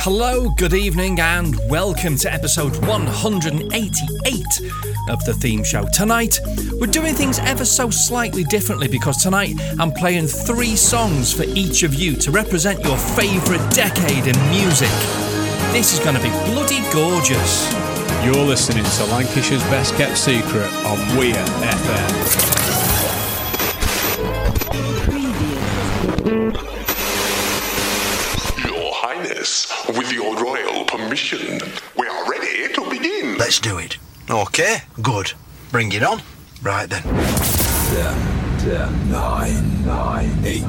Hello, good evening, and welcome to episode 188 of the theme show. Tonight, we're doing things ever so slightly differently because tonight I'm playing three songs for each of you to represent your favourite decade in music. This is going to be bloody gorgeous. You're listening to Lancashire's Best Kept Secret on Weir FM. Royal we are ready to begin. Let's do it. Okay, good. Bring it on. Right then. Ten, ten, nine, nine, eight,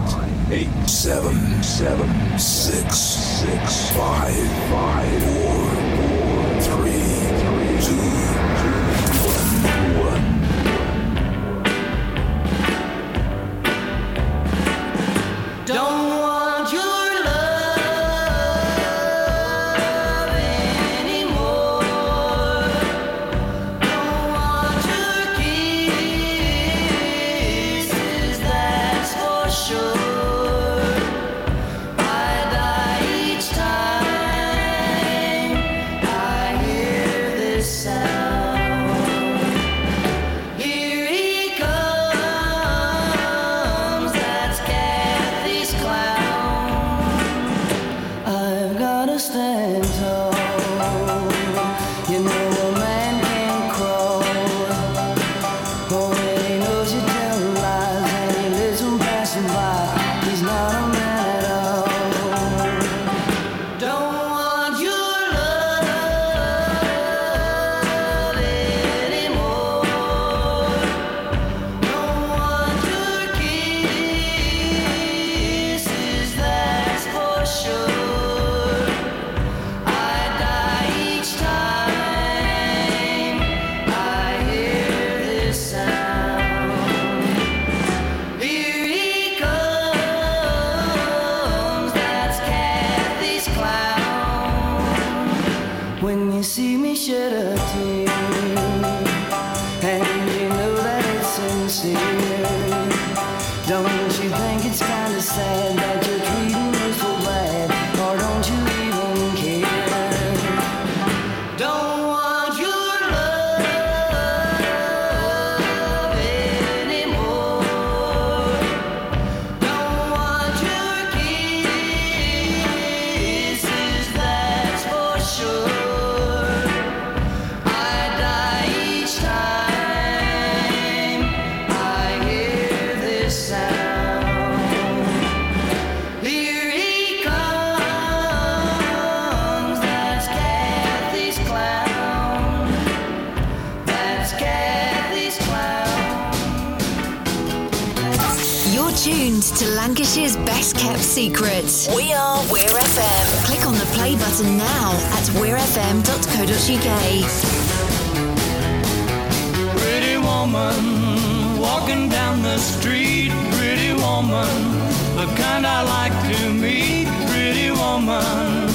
eight, seven, seven, six, six, five, five, four, four, three, three, two, two, one, secret. We are Weir FM. Click on the play button now at weirfm.co.uk. Pretty woman walking down the street. Pretty woman, the kind I like to meet. Pretty woman.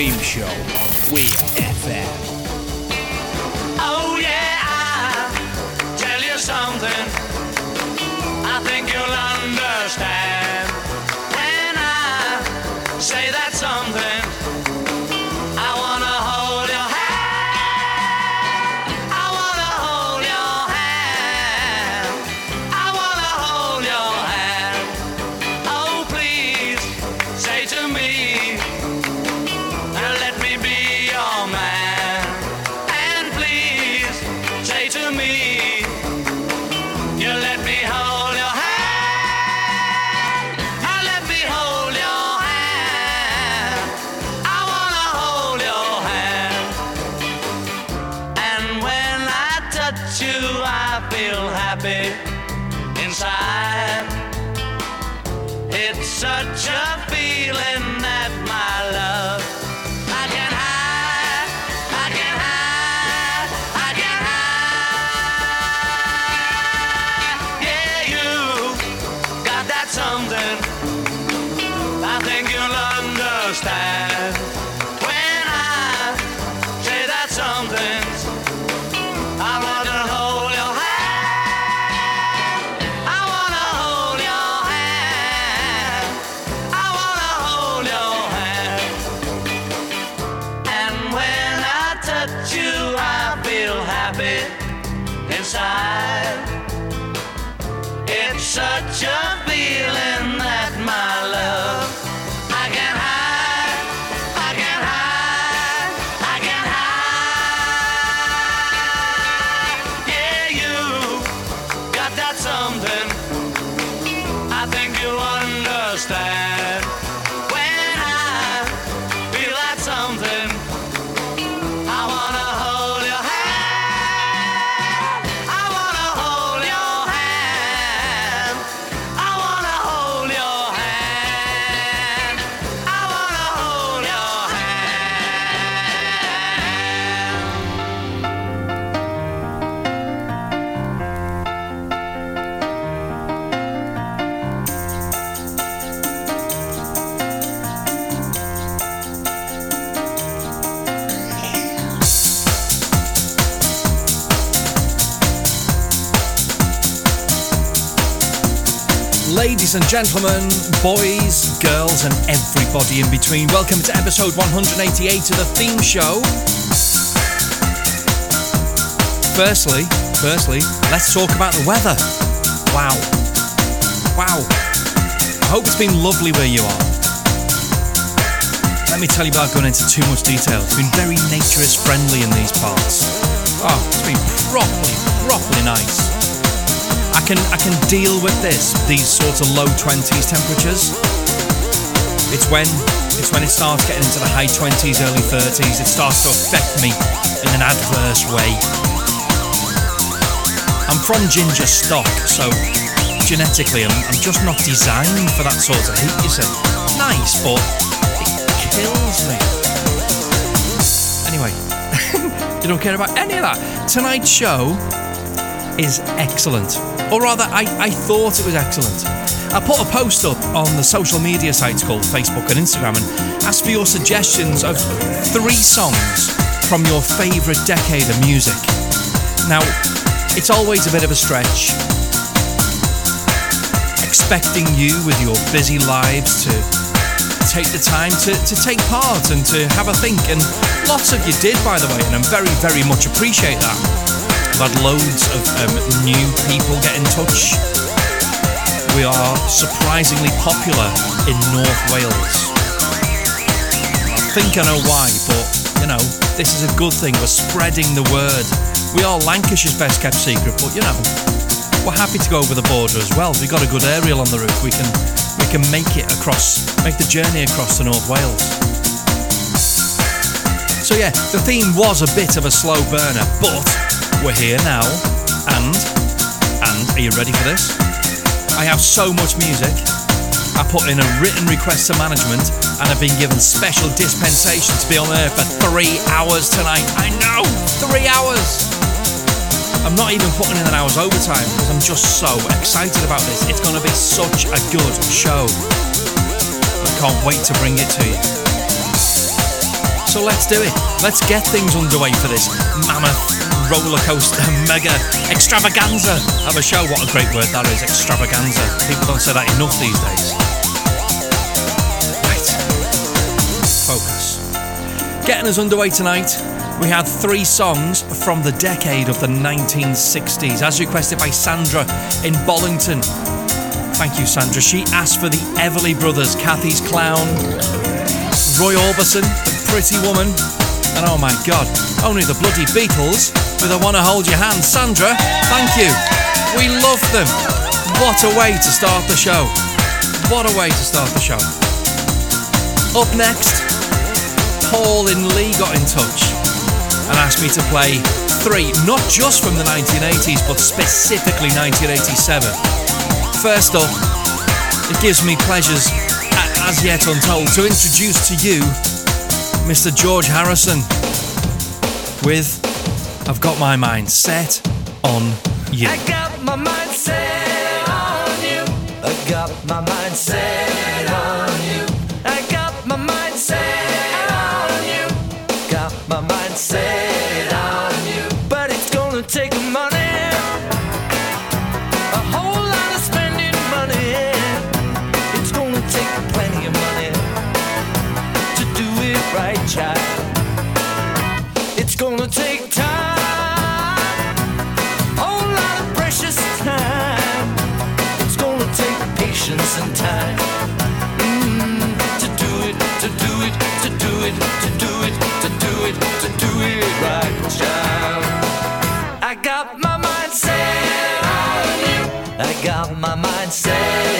Theme show. On Weir Ladies and gentlemen, boys, girls, and everybody in between, welcome to episode 188 of the theme show. Firstly, firstly, let's talk about the weather. Wow. Wow. I hope it's been lovely where you are. Let me tell you without going into too much detail. It's been very naturist friendly in these parts. Oh, it's been properly, properly nice. I can I can deal with this, these sorts of low twenties temperatures. It's when it's when it starts getting into the high twenties, early thirties, it starts to affect me in an adverse way. I'm from ginger stock, so genetically I'm, I'm just not designed for that sort of heat, you see. Nice, but it kills me. Anyway, you don't care about any of that. Tonight's show is excellent. Or rather, I, I thought it was excellent. I put a post up on the social media sites called Facebook and Instagram and asked for your suggestions of three songs from your favourite decade of music. Now, it's always a bit of a stretch. Expecting you with your busy lives to take the time to, to take part and to have a think. And lots of you did, by the way, and I'm very, very much appreciate that. I've had loads of um, new people get in touch. We are surprisingly popular in North Wales. I think I know why, but you know, this is a good thing. We're spreading the word. We are Lancashire's best kept secret, but you know, we're happy to go over the border as well. We've got a good aerial on the roof. We can we can make it across, make the journey across to North Wales. So yeah, the theme was a bit of a slow burner, but we're here now, and and are you ready for this? I have so much music. I put in a written request to management and I've been given special dispensation to be on air for three hours tonight. I know, three hours. I'm not even putting in an hour's overtime because I'm just so excited about this. It's going to be such a good show. I can't wait to bring it to you. So let's do it. Let's get things underway for this mammoth roller coaster mega extravaganza of a show. What a great word that is, extravaganza. People don't say that enough these days. Right. Focus. Getting us underway tonight, we had three songs from the decade of the 1960s, as requested by Sandra in Bollington. Thank you, Sandra. She asked for the Everly Brothers, Cathy's Clown, Roy Orbison, Pretty Woman, and oh my god, only the bloody Beatles with I Wanna Hold Your Hand. Sandra, thank you. We love them. What a way to start the show. What a way to start the show. Up next, Paul in Leigh got in touch and asked me to play three, not just from the 1980s, but specifically 1987. First up, it gives me pleasures as yet untold to introduce to you Mr. George Harrison with I've Got My Mind Set on You. I got my mind set on you. I got my mind set my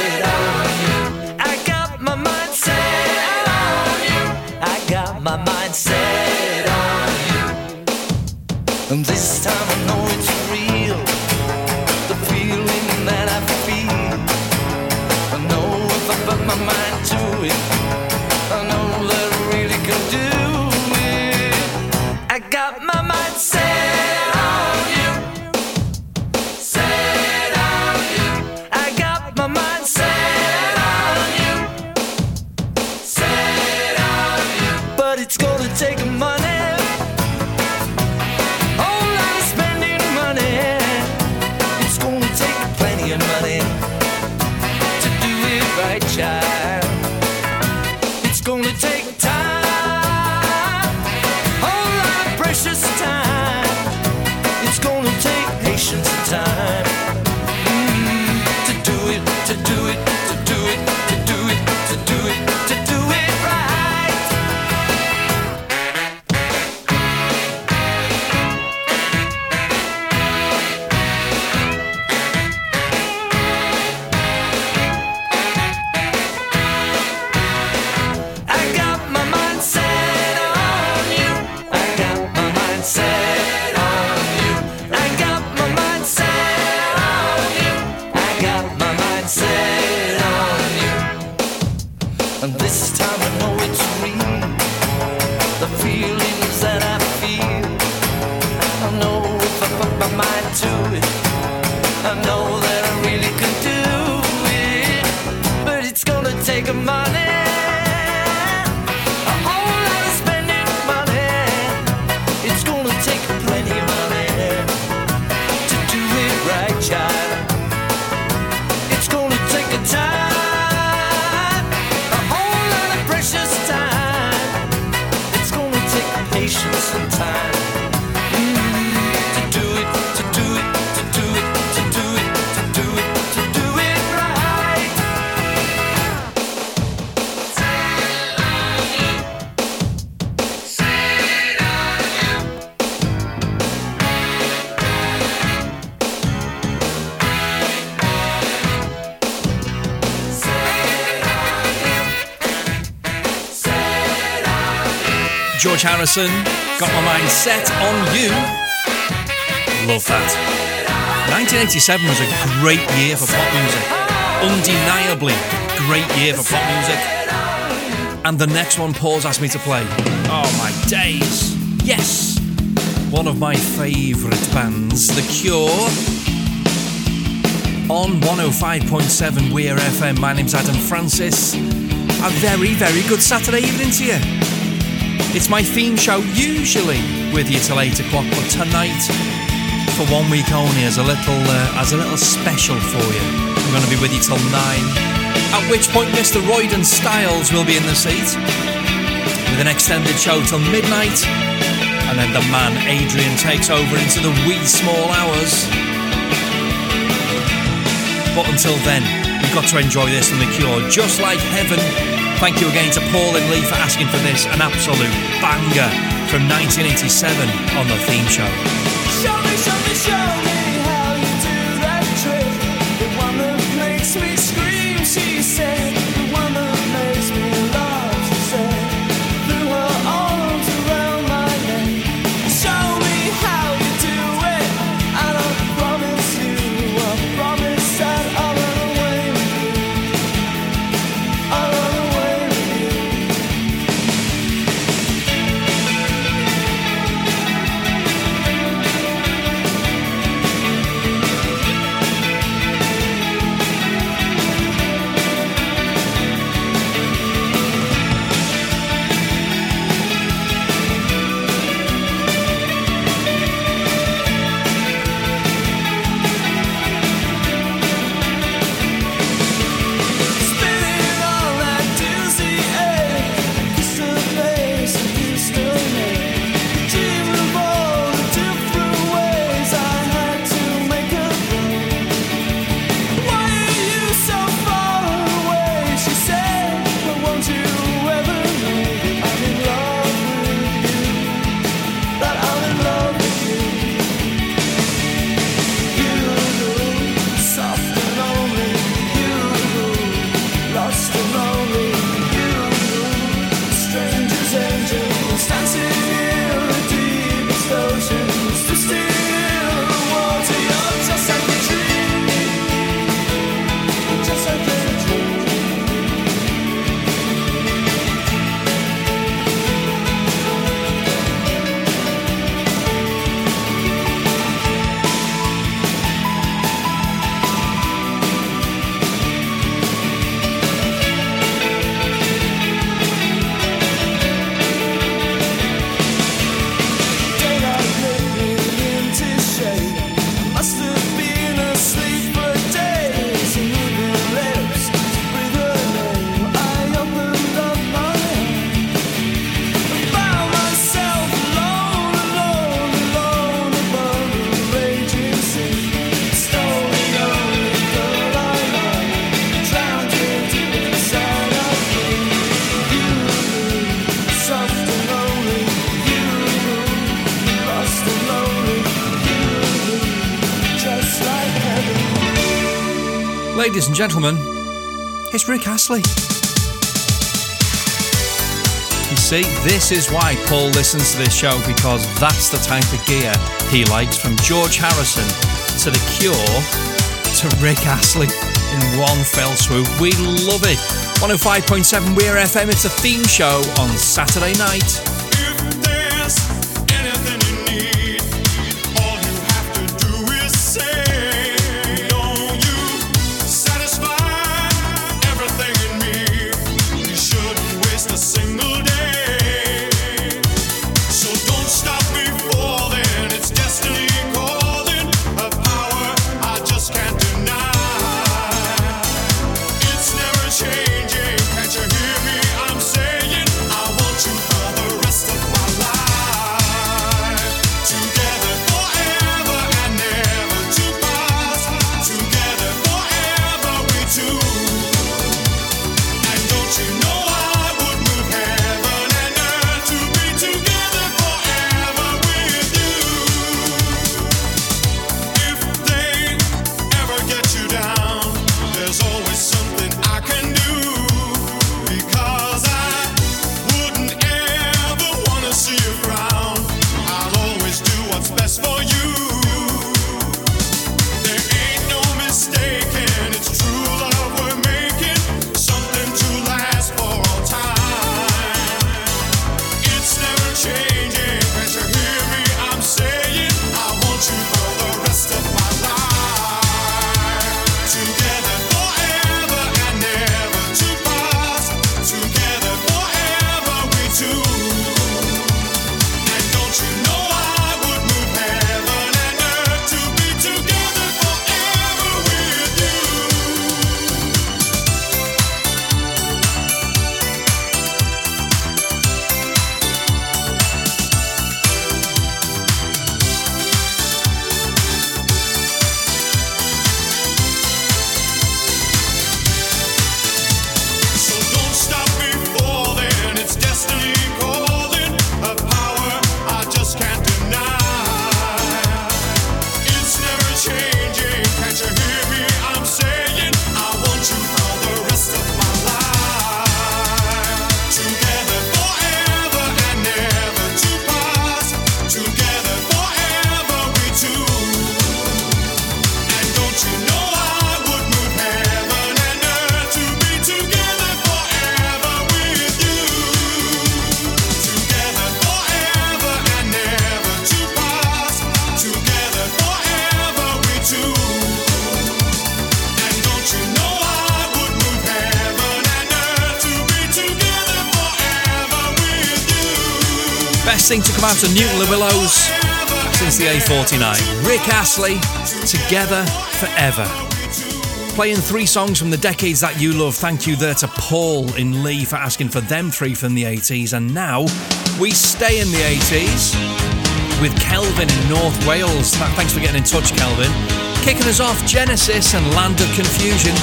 George Harrison, got my mind set on you. Love that. 1987 was a great year for pop music. Undeniably great year for pop music. And the next one Paul's asked me to play. Oh my days. Yes. One of my favourite bands, The Cure. On 105.7 Weir FM, my name's Adam Francis. A very, very good Saturday evening to you. It's my theme show, usually with you till 8 o'clock, but tonight, for one week only, as a little, uh, as a little special for you. I'm going to be with you till 9. At which point, Mr. Royden Styles will be in the seat with an extended show till midnight. And then the man Adrian takes over into the wee small hours. But until then, you've got to enjoy this from The Cure, just like heaven. Thank you again to Paul and Leigh for asking for this, an absolute banger from 1987 on the theme show. Show me, show me, show me gentlemen, it's Rick Astley. You see, this is why Paul listens to this show because that's the type of gear he likes from George Harrison to The Cure to Rick Astley in one fell swoop. We love it. 105.7 Weir FM, it's a theme show on Saturday night. time to Newton-le-Willows since the A49. Rick Astley, Together Forever. Playing three songs from the decades that you love. Thank you there to Paul in Leigh for asking for them three from the 80s. And now we stay in the 80s with Kelvin in North Wales. Thanks for getting in touch, Kelvin. Kicking us off Genesis and Land of Confusion.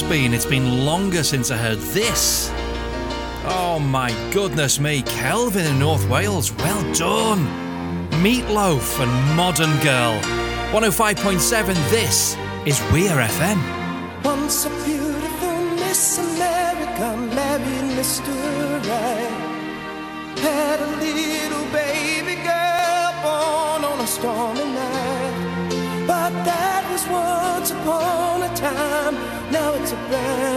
has been. It's been longer since I heard this. Oh my goodness me, Kelvin in North Wales, well done. Meatloaf and Modern Girl. 105.7, this is We Are FM. there.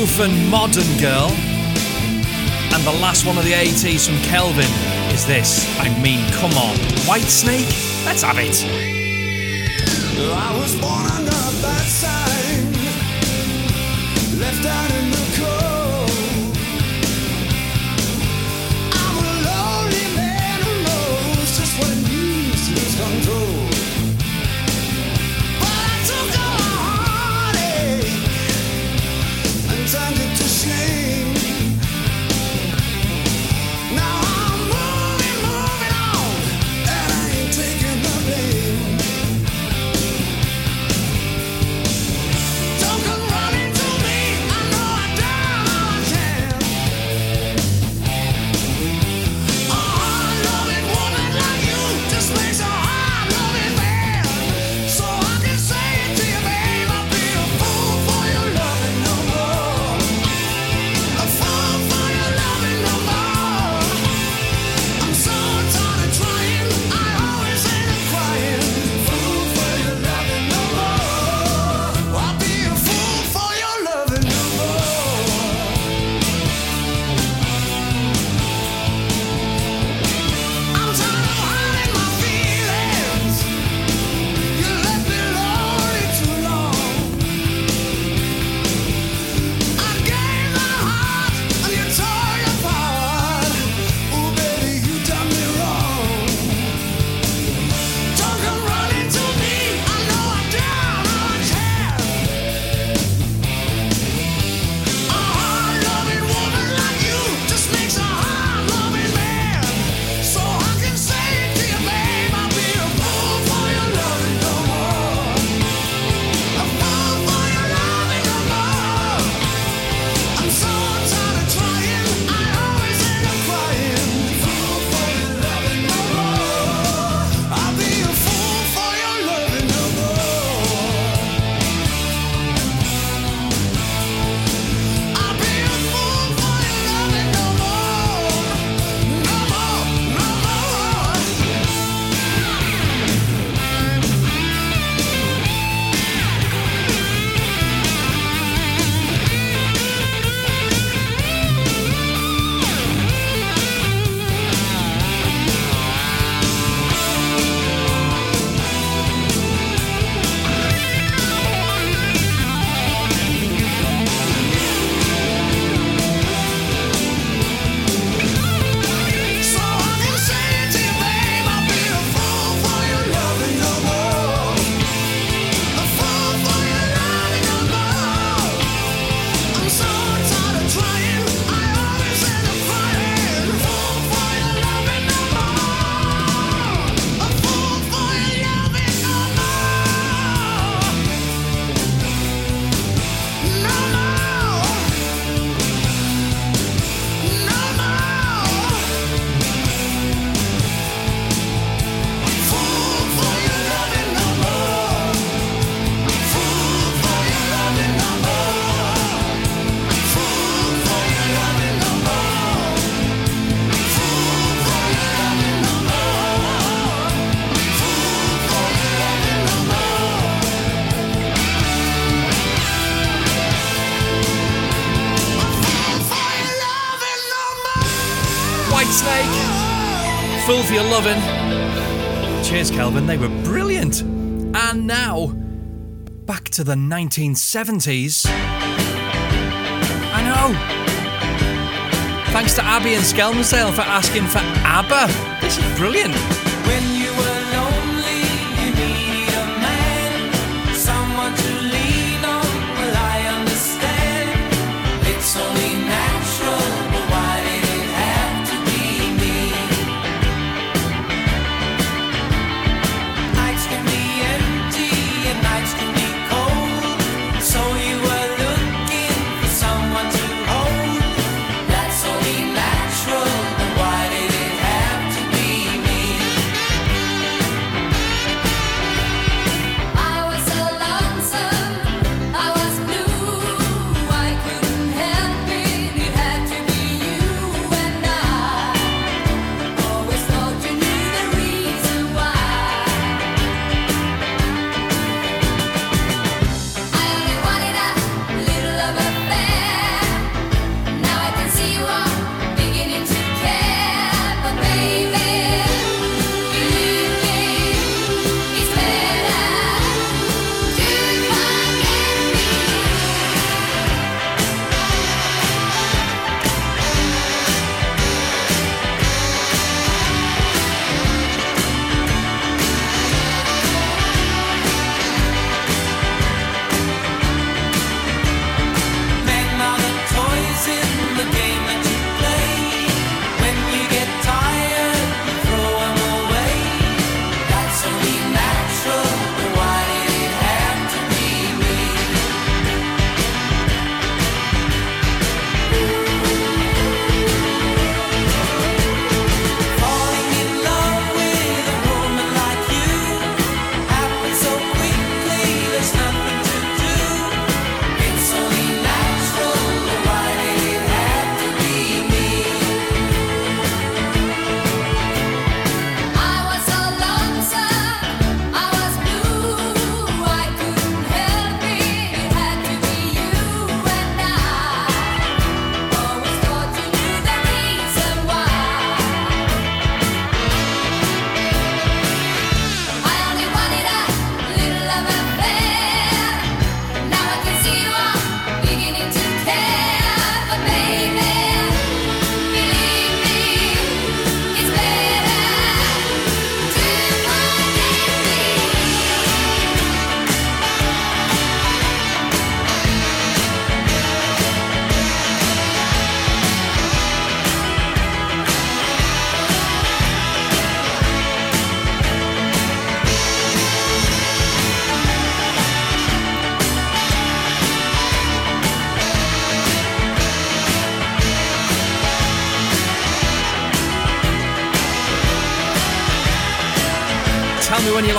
Lofen Modern Girl. And the last one of the 80s from Kelvin is this. I mean, come on. Whitesnake? Let's have it. Calvin. Cheers, Calvin. They were brilliant. And now, back to the 1970s. I know. Thanks to Abby and Skelmersdale for asking for ABBA. This is brilliant.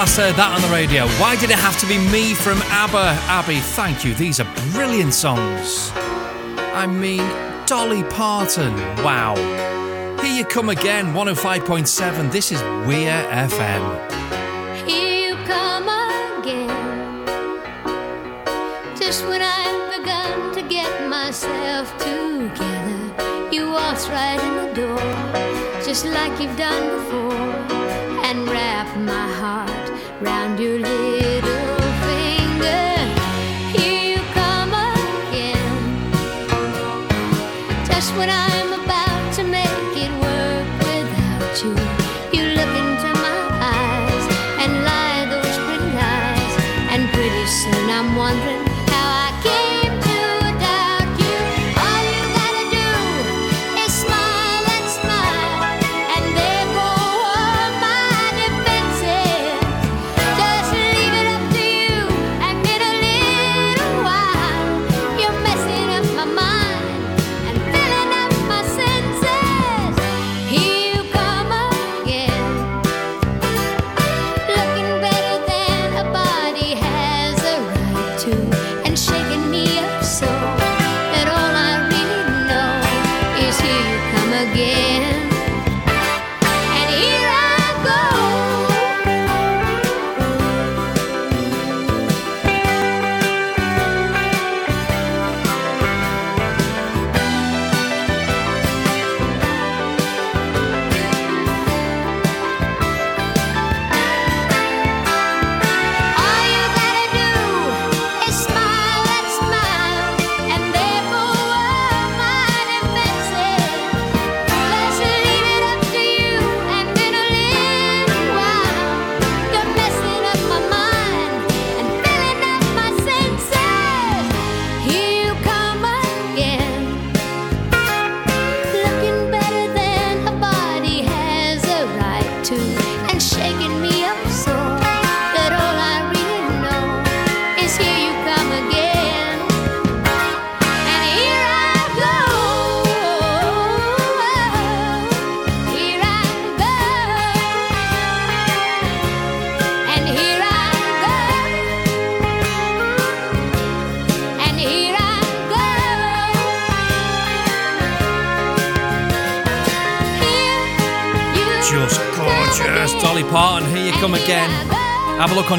last heard that on the radio. Why did it have to be me from ABBA? Abby, thank you. These are brilliant songs. I mean, Dolly Parton. Wow. Here you come again, 105.7. This is Weir FM. Here you come again. Just when I've begun to get myself together, you walk right in the door, just like you've done before round your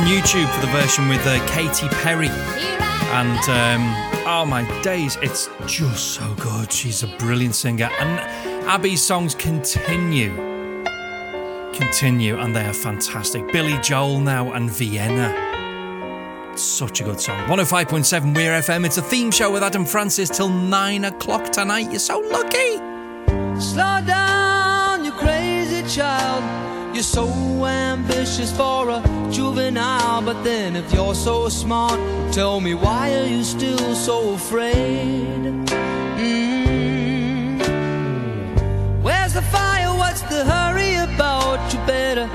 YouTube for the version with uh, Katy Perry. And um, oh my days, it's just so good. She's a brilliant singer. And Abby's songs continue. Continue, and they are fantastic. Billy Joel now and Vienna. Such a good song. 105.7 Weir FM. It's a theme show with Adam Francis till 9 o'clock tonight. You're so lucky. Slow down, you crazy child. You're so ambitious for a juvenile, but then if you're so smart, tell me why are you still so afraid? Mm. Where's the fire? What's the hurry about? You better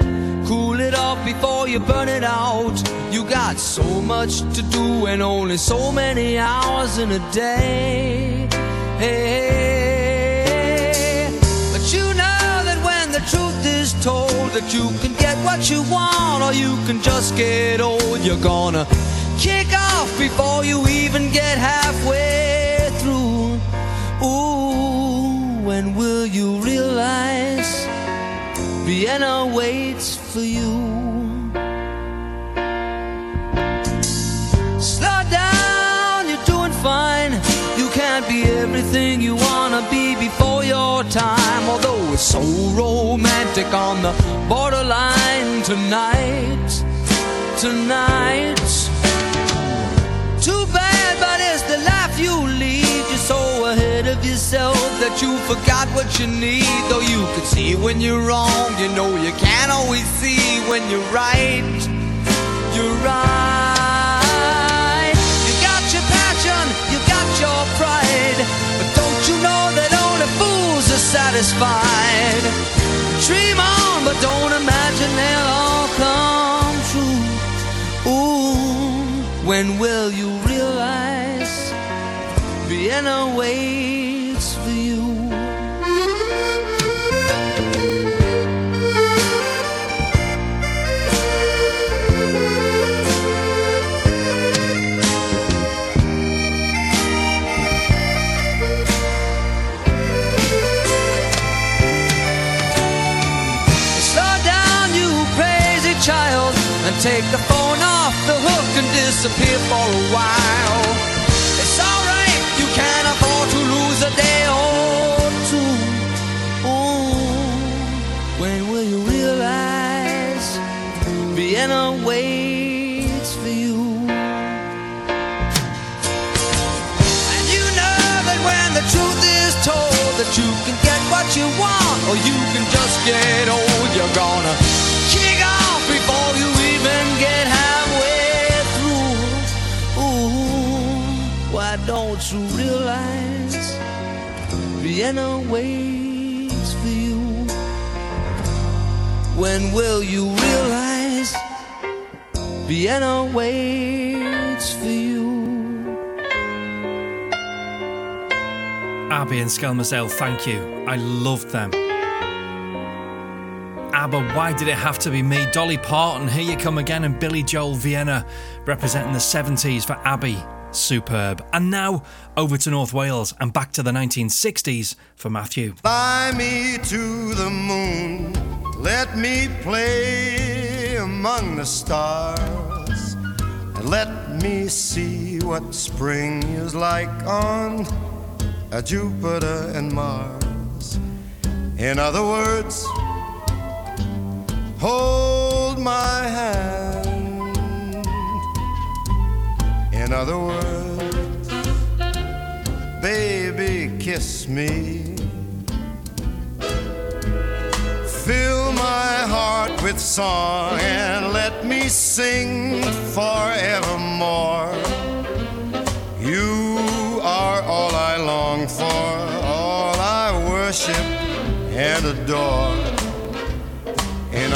cool it off before you burn it out. You got so much to do and only so many hours in a day. Hey, that you can get what you want or you can just get old, you're gonna kick off before you even get halfway through. Ooh, when will you realize Vienna waits for you? Slow down, you're doing fine. You can't be everything you wanna be before your time. Although it's so romantic on the borderline tonight, tonight. Too bad, but it's the life you lead. You're so ahead of yourself that you forgot what you need. Though you can see when you're wrong, you know you can't always see when you're right. You're right. You got your passion, you got your pride. But don't you know that only fools are satisfied? Dream on, but don't imagine they'll all come true. Ooh, when will you realize Vienna waits get old, you're gonna kick off before you even get halfway through. Ooh, why don't you realize Vienna waits for you? When will you realize Vienna waits for you? Abby and Skelmersdale, thank you. I loved them. ABBA, why did it have to be me? Dolly Parton, here you come again, and Billy Joel Vienna representing the 70s for Abby. Superb. And now over to North Wales and back to the 1960s for Matthew. Fly me to the moon, let me play among the stars, and let me see what spring is like on Jupiter and Mars. In other words, hold my hand. In other words, baby, kiss me. Fill my heart with song and let me sing forevermore. You are all I long for, all I worship and adore.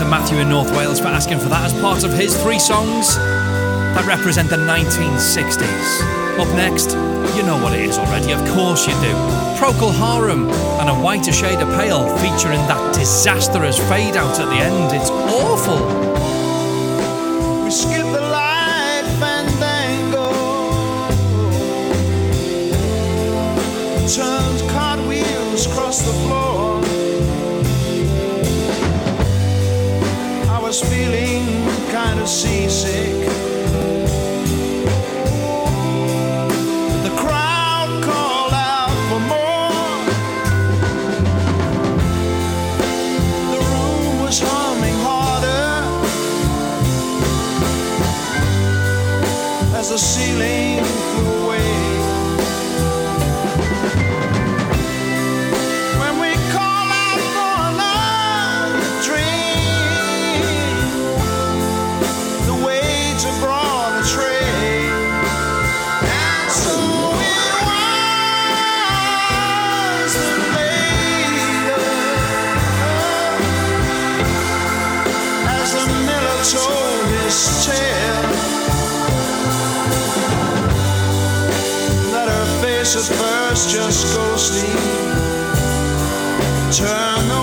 to Matthew in North Wales for asking for that as part of his three songs that represent the 1960s. Up next, you know what it is already, of course you do. Procol Harum and a whiter shade of pale featuring that disastrous fade out at the end. It's awful. We skip the light fandango. Turned cartwheels across the floor. Was feeling kind of seasick. Just ghostly. Turn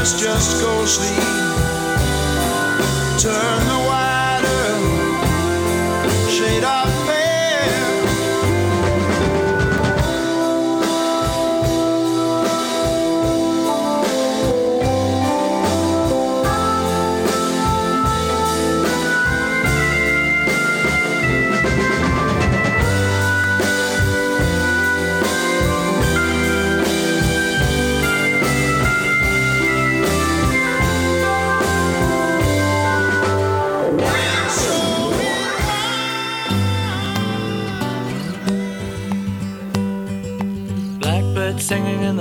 first just ghostly turn the wider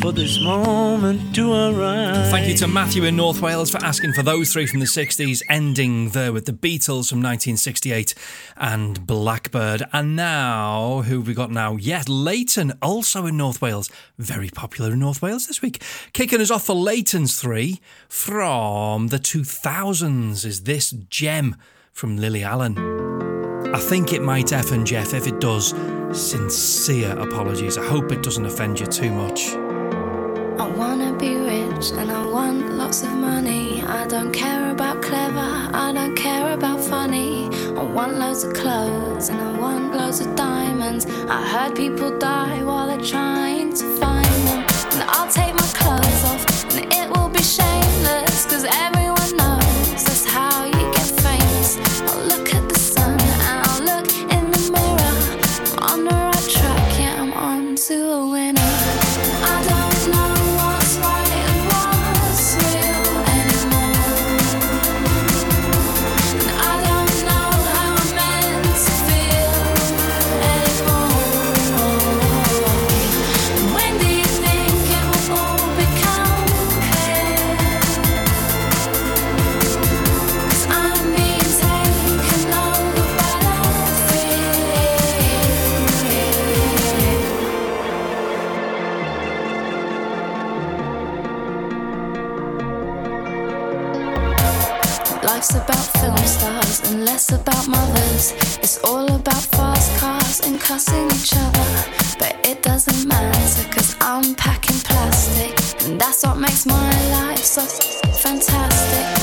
for this moment to arise. Thank you to Matthew in North Wales for asking for those three from the 60s, ending there with the Beatles from 1968 and Blackbird. And now, who have we got now? Yes, Leighton, also in North Wales. Very popular in North Wales this week. Kicking us off for Leighton's three from the 2000s is this gem from Lily Allen. I think it might F and Jeff. If it does, sincere apologies. I hope it doesn't offend you too much. I wanna be rich and I want lots of money. I don't care about clever, I don't care about funny. I want loads of clothes and I want loads of diamonds. I heard people die while they're trying to find them. And I'll take my clothes off and it will less about mothers. It's all about fast cars and cussing each other. But it doesn't matter cause I'm packing plastic. And that's what makes my life so fantastic.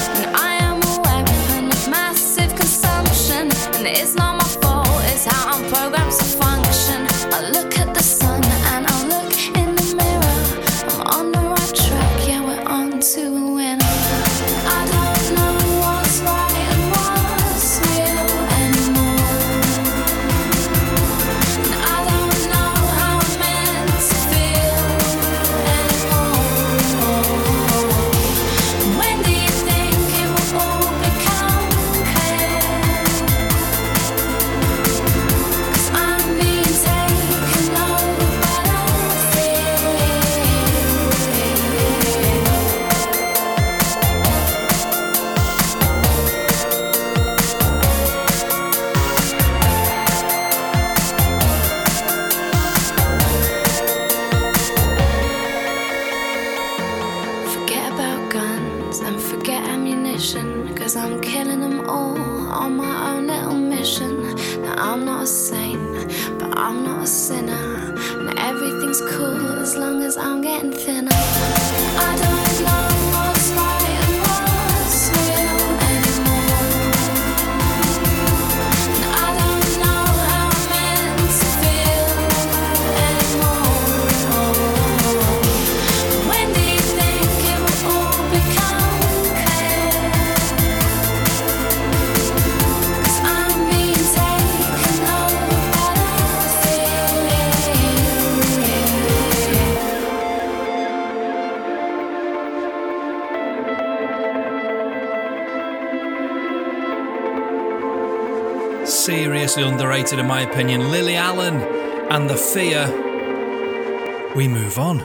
Underrated in my opinion. Lily Allen and The Fear. We move on.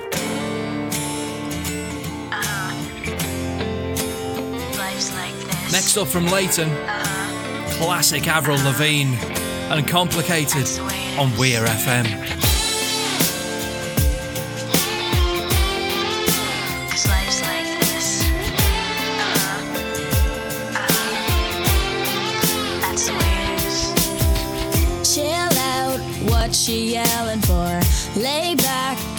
Like. Next up from Leighton, classic Avril Lavigne and Complicated on Weir FM.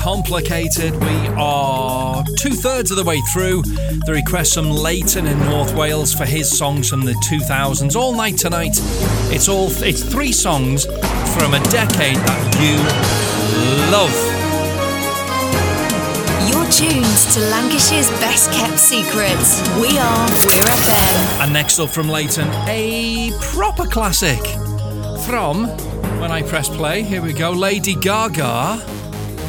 Complicated. We are two thirds of the way through. The request from Leighton in North Wales for his songs from the 2000s. All night tonight. It's all. It's three songs from a decade that you love. You're tuned to Lancashire's best kept secrets. We are Weir FM. And next up from Leighton, a proper classic from When I Press Play. Here we go, Lady Gaga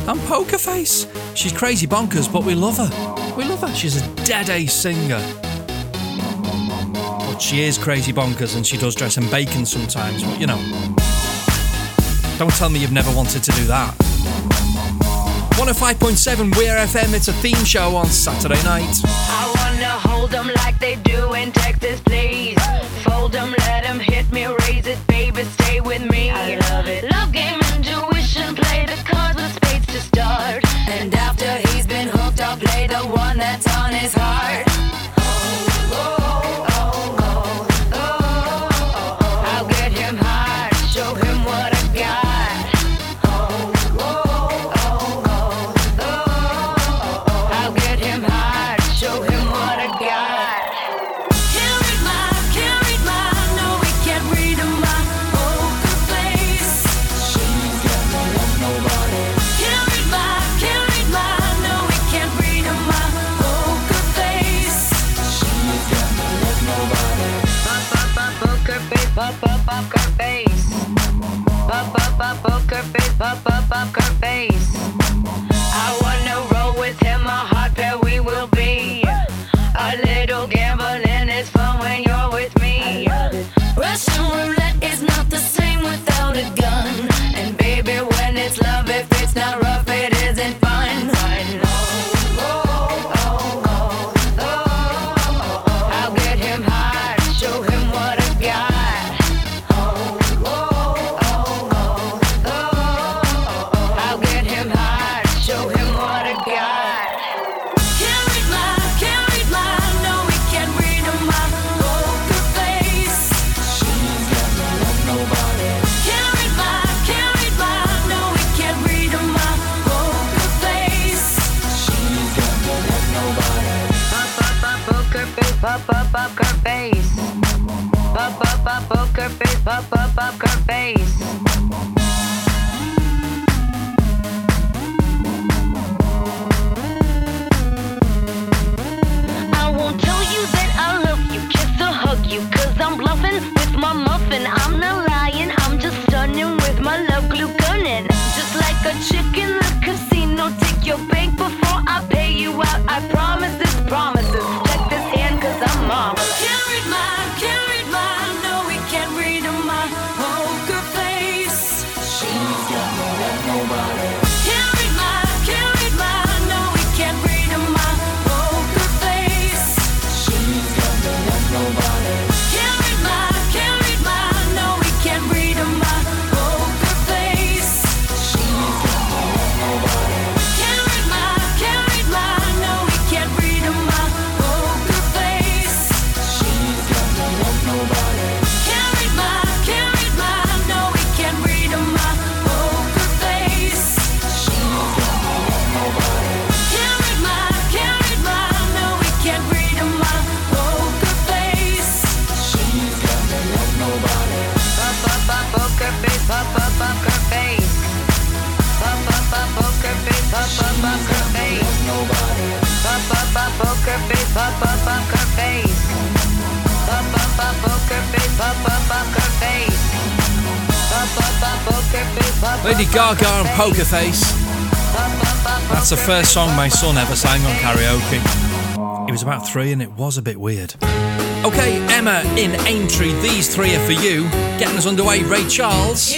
and poker face. She's crazy bonkers, but we love her. We love her. She's a dead ace singer. But she is crazy bonkers and she does dress in bacon sometimes, but you know. Don't tell me you've never wanted to do that. 105.7 Weir FM, it's a theme show on Saturday night. I wanna hold them like they do in Texas, please. Fold them, let them hit me, raise it, baby, stay with me. I love it. Love game, intuition, play and I love curvy. face. Lady Gaga and Poker Face. That's the first song my son ever sang on karaoke. He was about three and it was a bit weird. Okay, Emma in Aintree, these three are for you. Getting us underway, Ray Charles.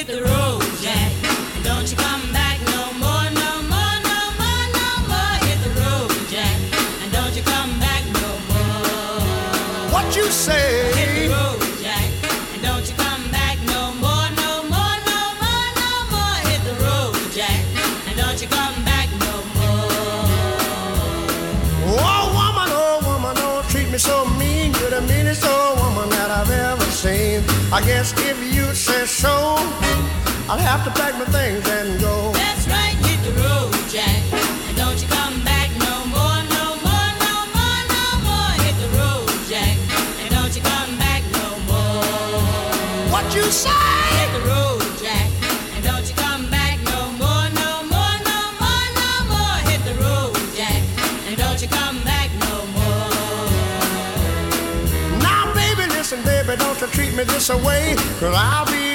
I'll have to pack my things and go. That's right, hit the road, Jack. And don't you come back no more, no more, no more, no more. Hit the road, Jack. And don't you come back no more. What you say? Hit the road, Jack. And don't you come back no more, no more, no more, no more. Hit the road, Jack. And don't you come back no more. Now, baby, listen, baby, don't you treat me this away. Cause I'll be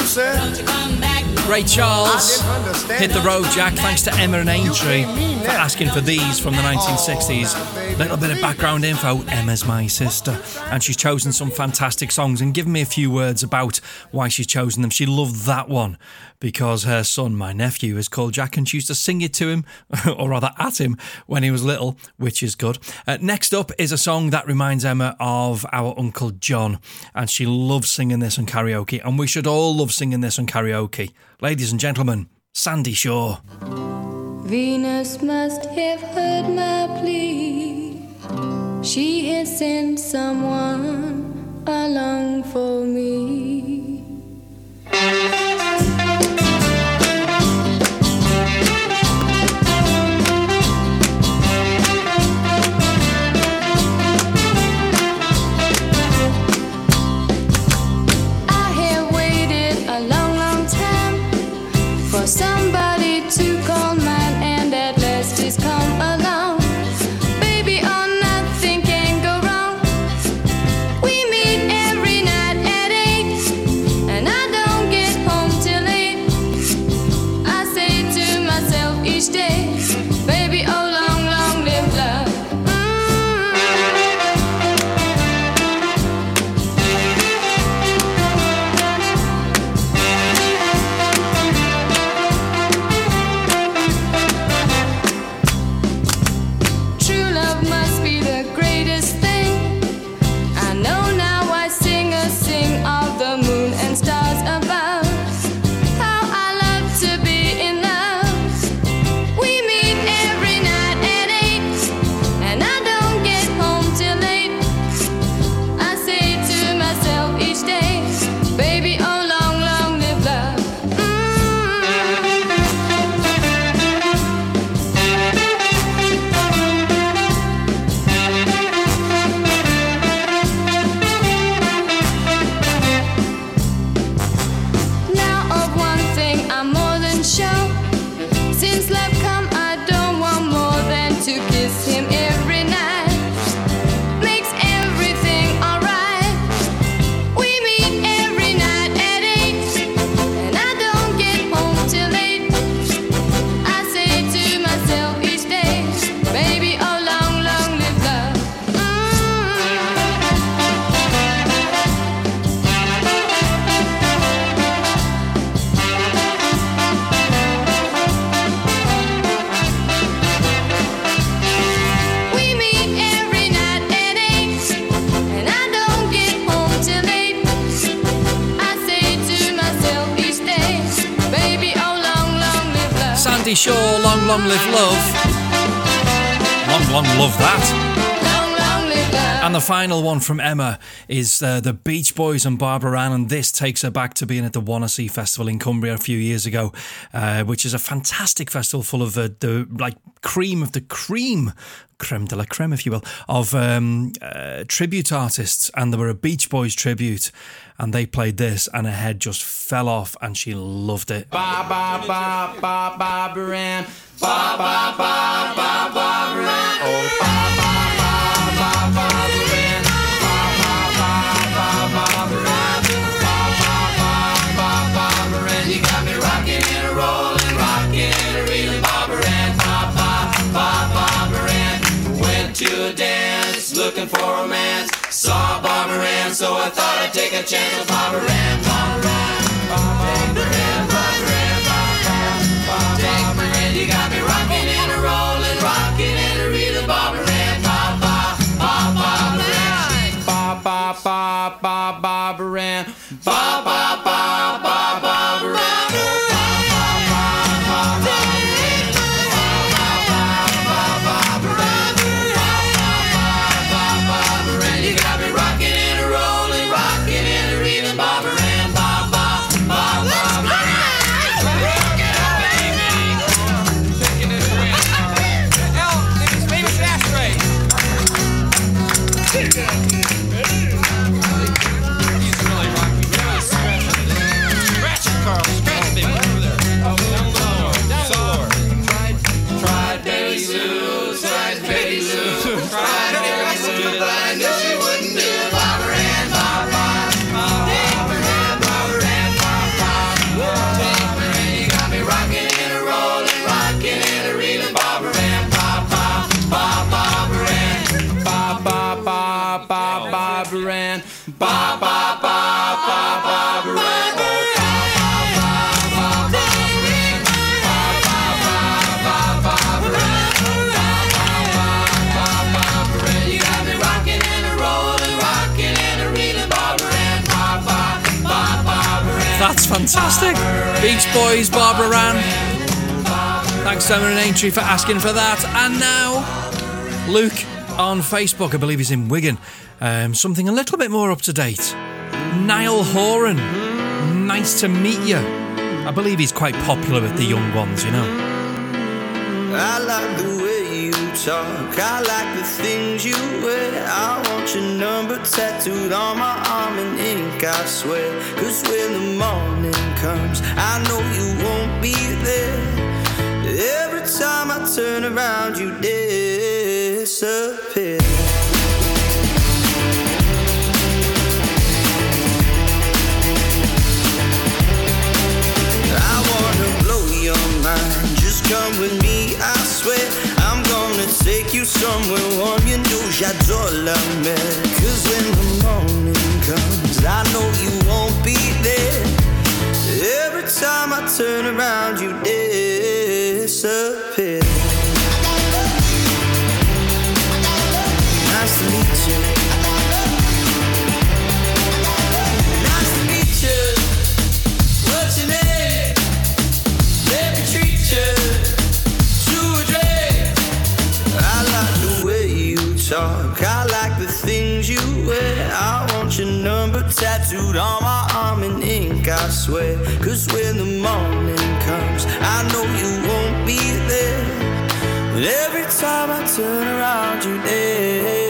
You said? Don't you come back Ray Charles I didn't understand hit the road, Jack. Thanks to Emma and Aintree for asking for these from the 1960s. Little bit of background info. Emma's my sister, and she's chosen some fantastic songs and given me a few words about why she's chosen them. She loved that one because her son, my nephew, is called Jack, and she used to sing it to him, or rather at him, when he was little, which is good. Uh, next up is a song that reminds Emma of our Uncle John, and she loves singing this on karaoke, and we should all love singing this on karaoke. Ladies and gentlemen, Sandie Shaw. Venus must have heard my plea. She has sent someone along for me. Long Long Live Love. Long Long Love that. Long, long live love. And the final one from Emma is uh, the Beach Boys and Barbara Ann, and this takes her back to being at the Wannsee Festival in Cumbria a few years ago, uh, which is a fantastic festival full of uh, the like cream of the cream, creme de la creme, if you will, of um, uh, tribute artists. And there were a Beach Boys tribute, and they played this, and her head just fell off, and she loved it. Ba ba ba ba Barbara Ann. Ba ba ba ba Barbara Ann. Oh ba ba ba ba Barbara Ann. Ba ba ba ba Barbara Ann. Ba ba ba ba Barbara Ann. You got me rocking and rolling, rocking and reeling, Barbara Ann. Ba ba ba Barbara Ann. Went to a dance looking for romance. Saw Barbara Ann, so I thought I'd take a chance with Barbara Ann. Barbara Ann. Barbara Ann. Fantastic. Beach Boys, Barbara Ann. Thanks, Simon and Aintree, for asking for that. And now, Luke on Facebook. I believe he's in Wigan. Um, something a little bit more up to date. Niall Horan. Nice to meet you. I believe he's quite popular with the young ones, you know. Talk. I like the things you wear. I want your number tattooed on my arm in ink, I swear. Cause when the morning comes, I know you won't be there. Every time I turn around, you disappear. I wanna blow your mind. Just come with me, somewhere warm. You know j'adore la mer. Cause when the morning comes, I know you won't be there. Every time I turn around, you disappear. Tattooed on my arm in ink, I swear. Cause when the morning comes, I know you won't be there. But every time I turn around, you disappear.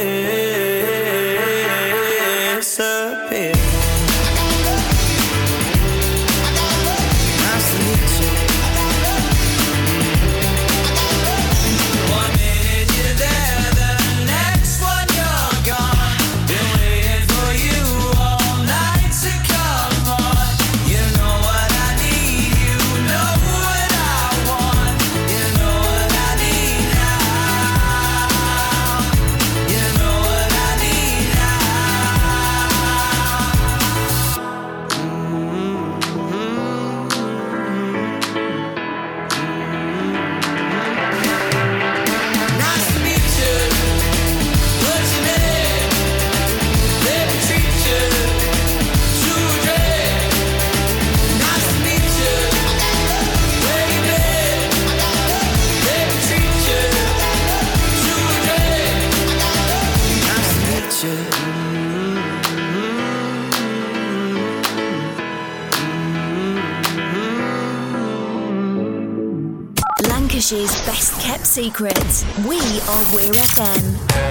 Best kept secret. We are FM.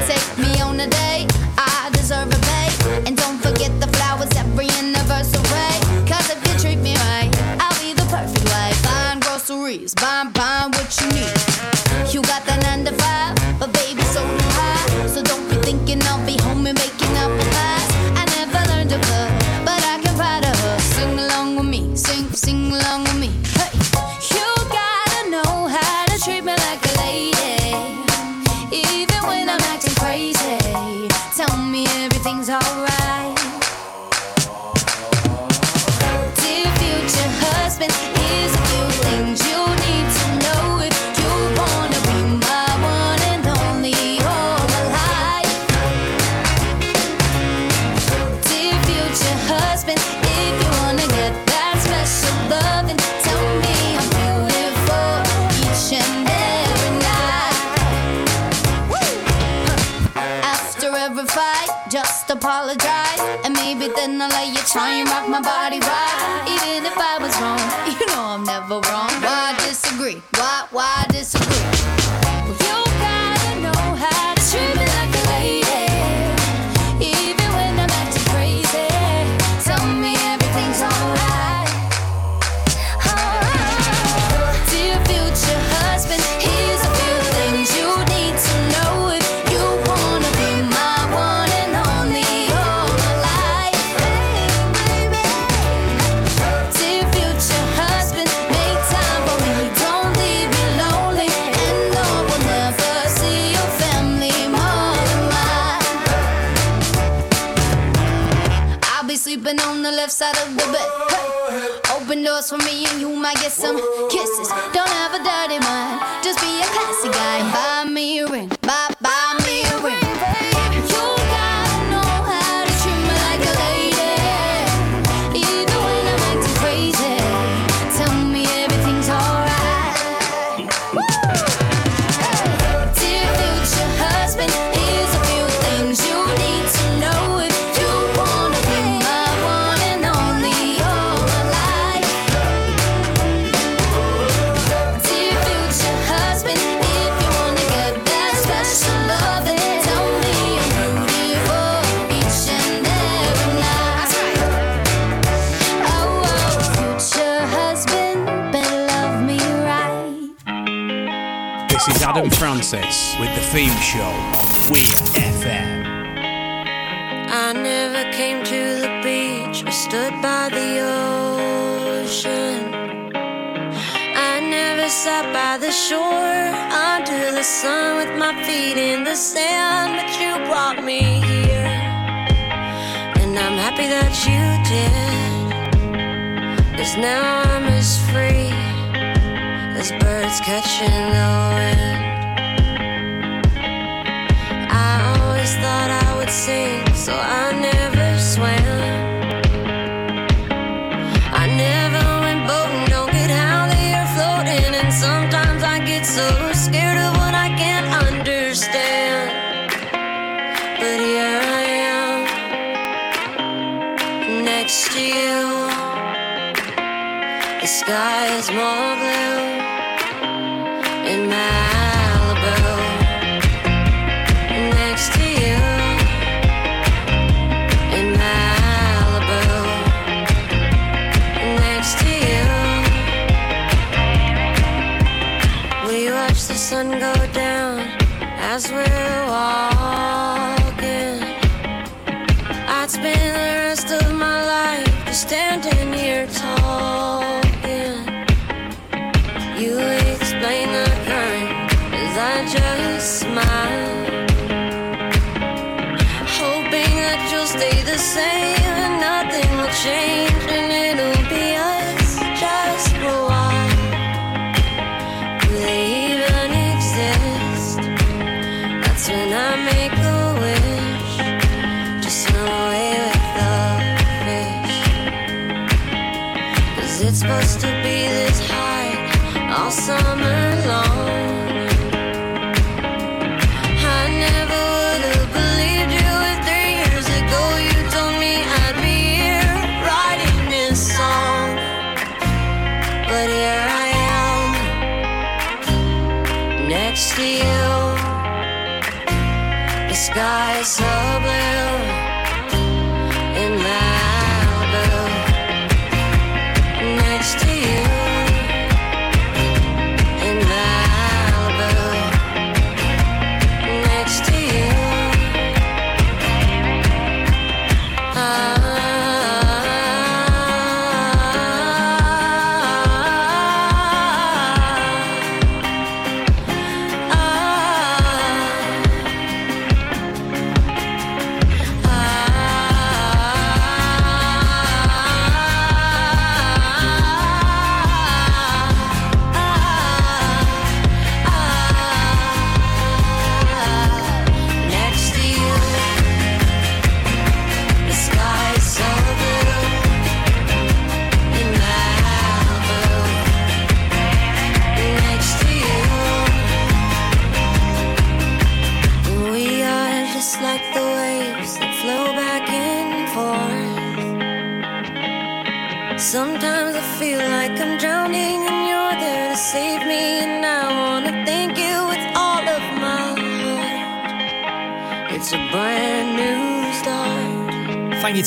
Take me on a date, I deserve a pay. And don't forget the flowers every anniversary. Cause if you treat me right, I'll be the perfect wife. Buying groceries, buying, buying what you need. Of the bed. Hey. Open doors for me and you might get some kisses. Don't have a dirty mind, With the theme show on Weir FM. I never came to the beach or stood by the ocean. I never sat by the shore under the sun with my feet in the sand, but you brought me here. And I'm happy that you did. Cause now I'm as free as birds catching the wind. Always thought I would sing, so I never swam. I never went boating, don't get how the are floating, and sometimes I get so scared of what I can't understand. But here I am, next to you. The sky is more blue sun go down as we're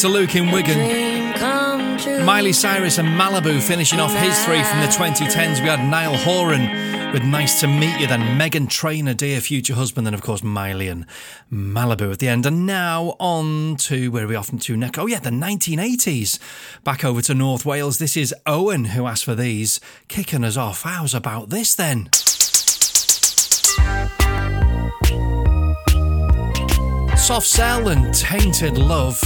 to Luke in Wigan. Miley Cyrus and Malibu finishing off his three from the 2010s. We had Niall Horan with Nice to Meet You, then Meghan Trainor, Dear Future Husband, then of course Miley and Malibu at the end. And now on to where are we off to next? Oh yeah, the 1980s. Back over to North Wales. This is Owen who asked for these, kicking us off. How's about this then? Soft Cell and Tainted Love.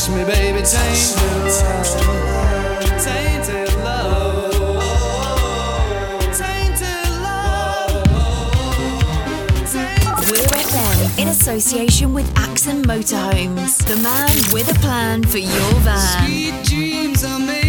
Touch me, baby, in association with Axon Motorhomes, the man with a plan for your van. Sweet dreams are made.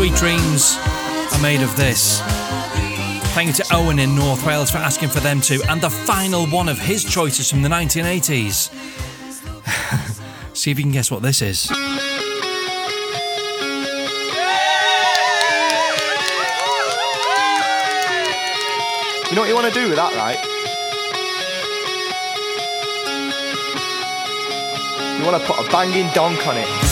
Sweet dreams are made of this. Thank you to Owen in North Wales for asking for them too. And the final one of his choices from the 1980s. See if you can guess what this is. You know what you want to do with that, right? You want to put a banging donk on it.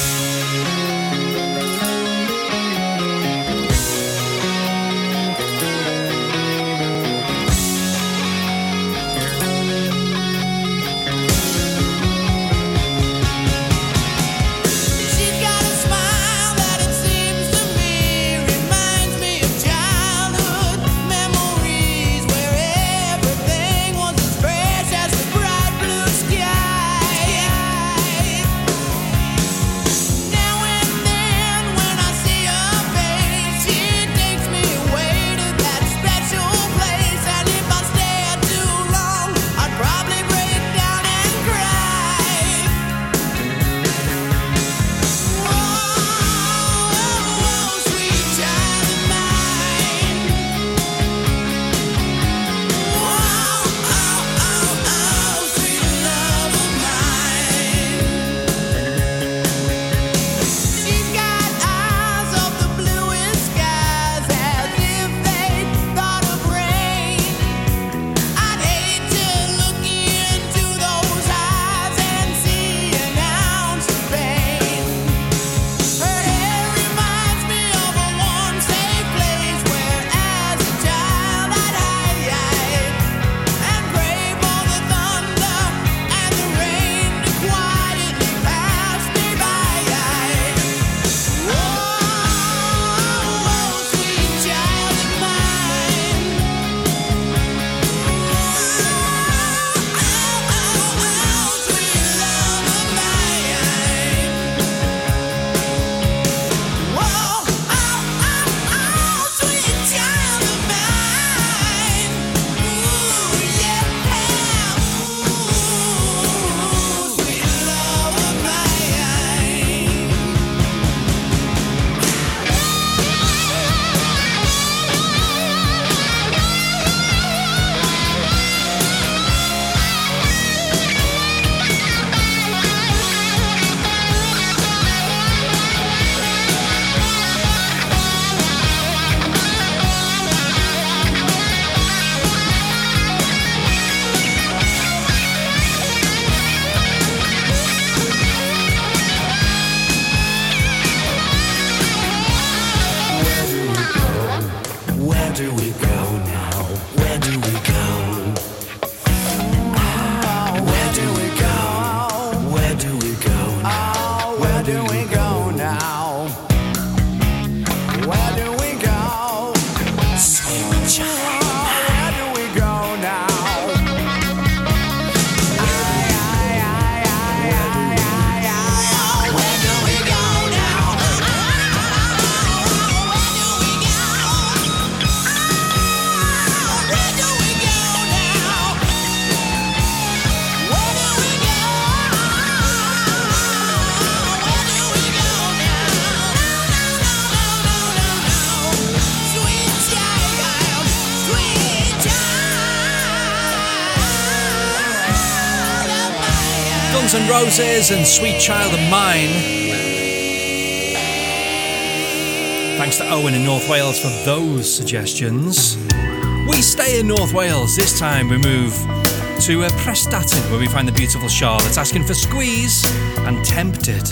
And Sweet Child of Mine. Thanks to Owen in North Wales for those suggestions. We stay in North Wales. This time we move to uh, Prestatyn where we find the beautiful Charlotte asking for Squeeze and Tempted.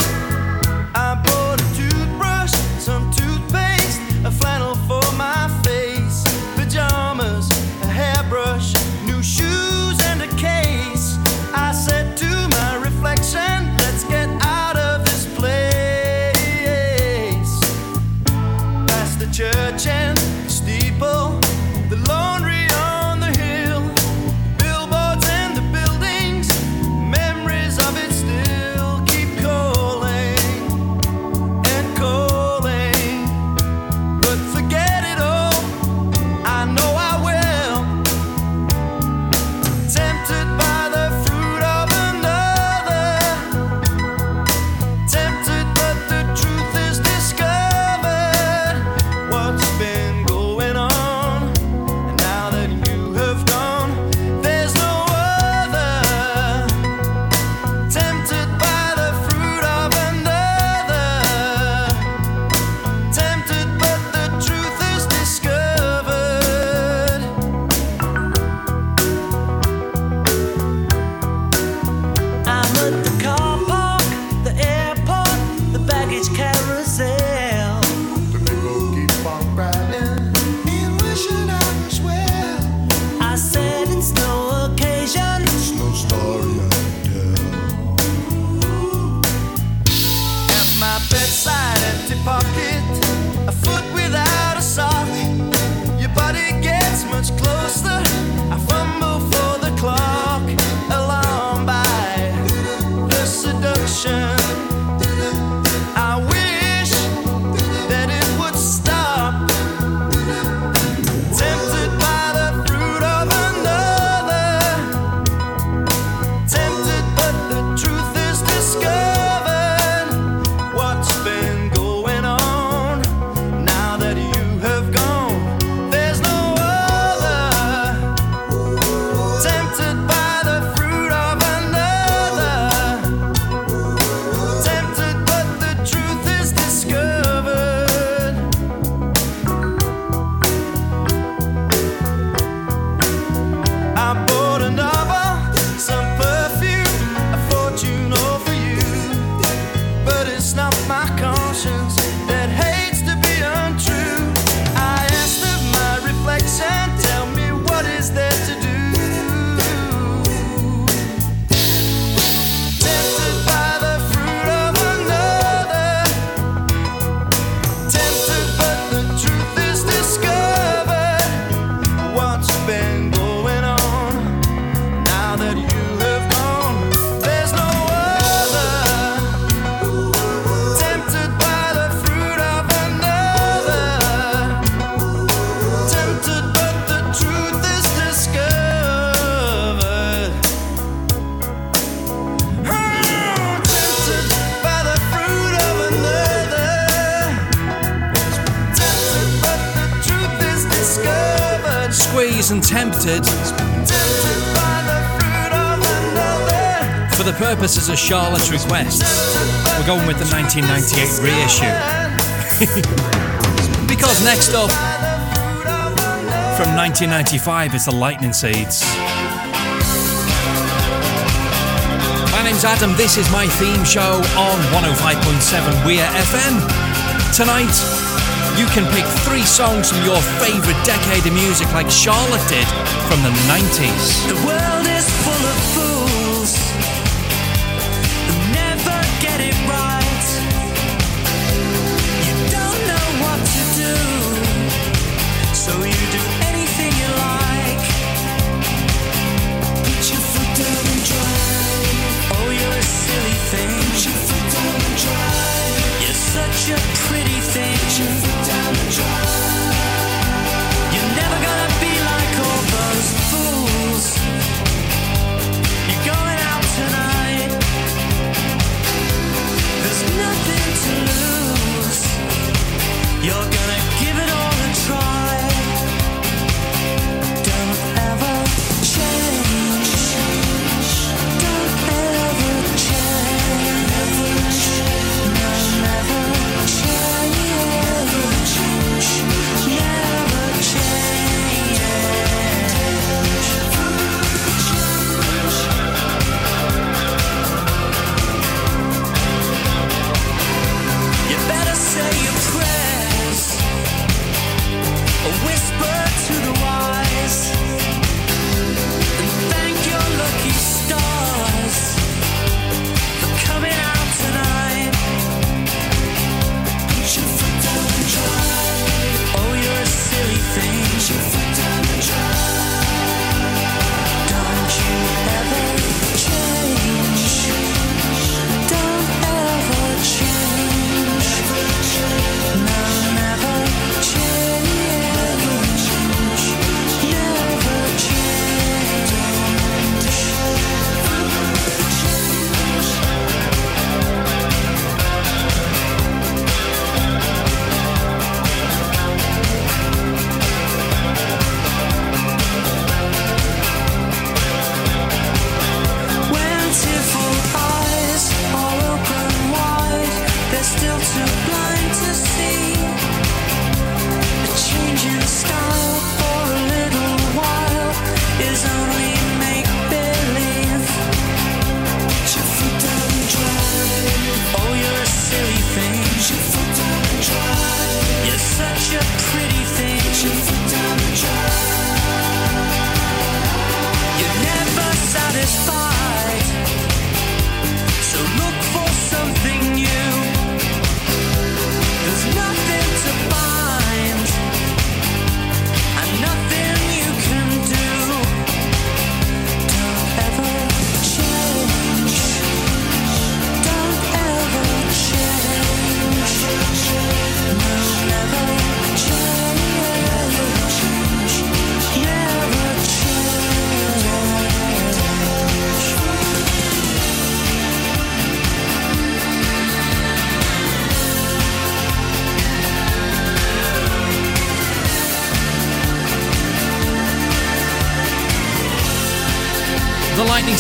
For the purposes of Charlotte's request, we're going with the 1998 reissue. because next up, from 1995, it's the Lightning Seeds. My name's Adam, this is my theme show on 105.7 Weir FM. Tonight, you can pick three songs from your favourite decade of music, like Charlotte did from the 90s. The world is full of fools who never get it right. You don't know what to do, so you do anything you like. Put your foot down and drive. Oh, you're a silly thing such pretty thing. Just a diamond drop.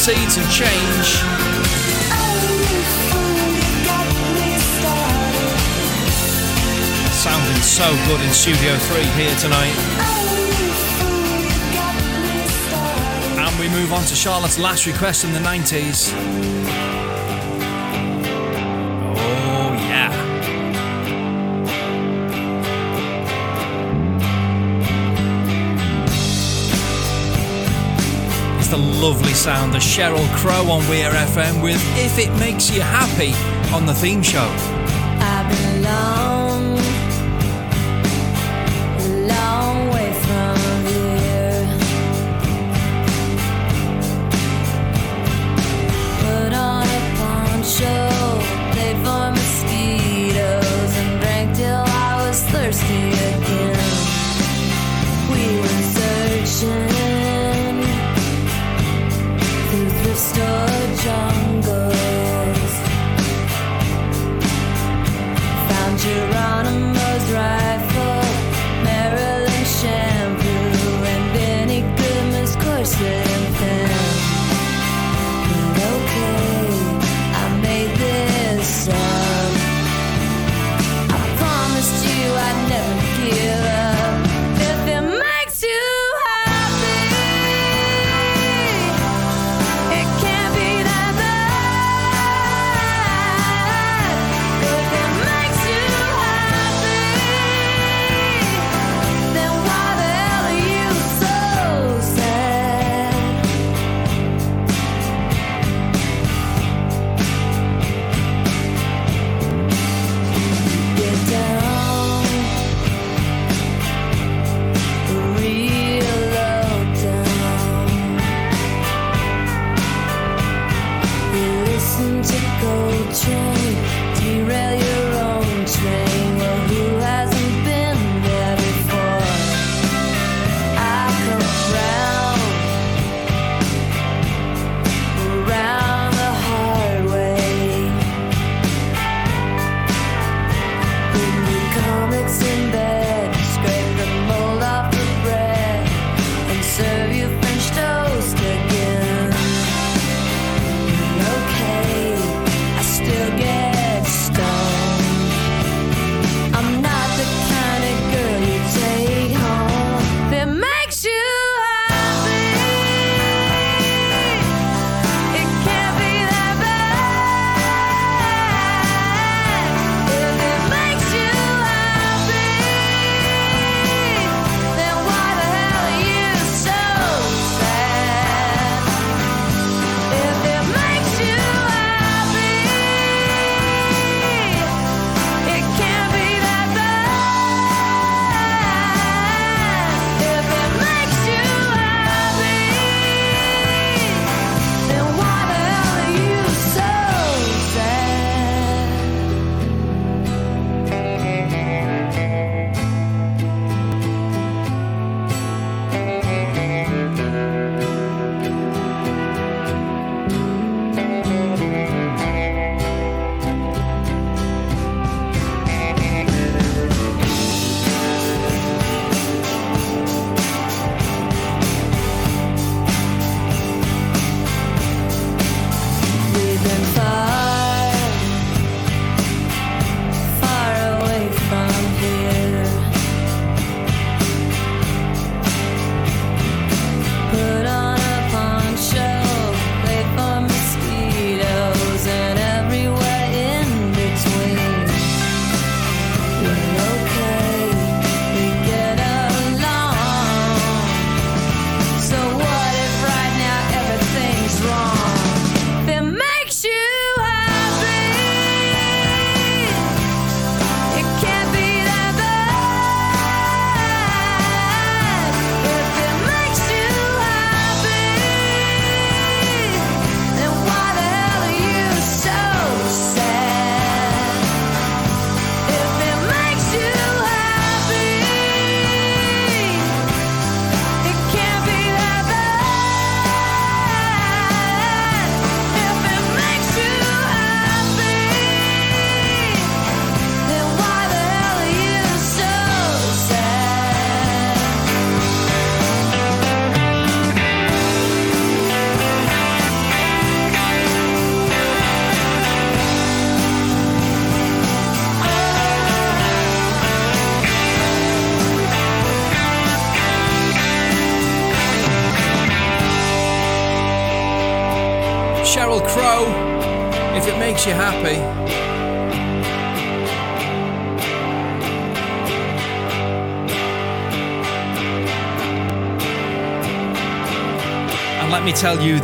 Seeds and Change. Sounding so good in Studio 3 here tonight. And we move on to Charlotte's last request from the 90s. The lovely sound of Sheryl Crow on Weir FM with If It Makes You Happy on the theme show.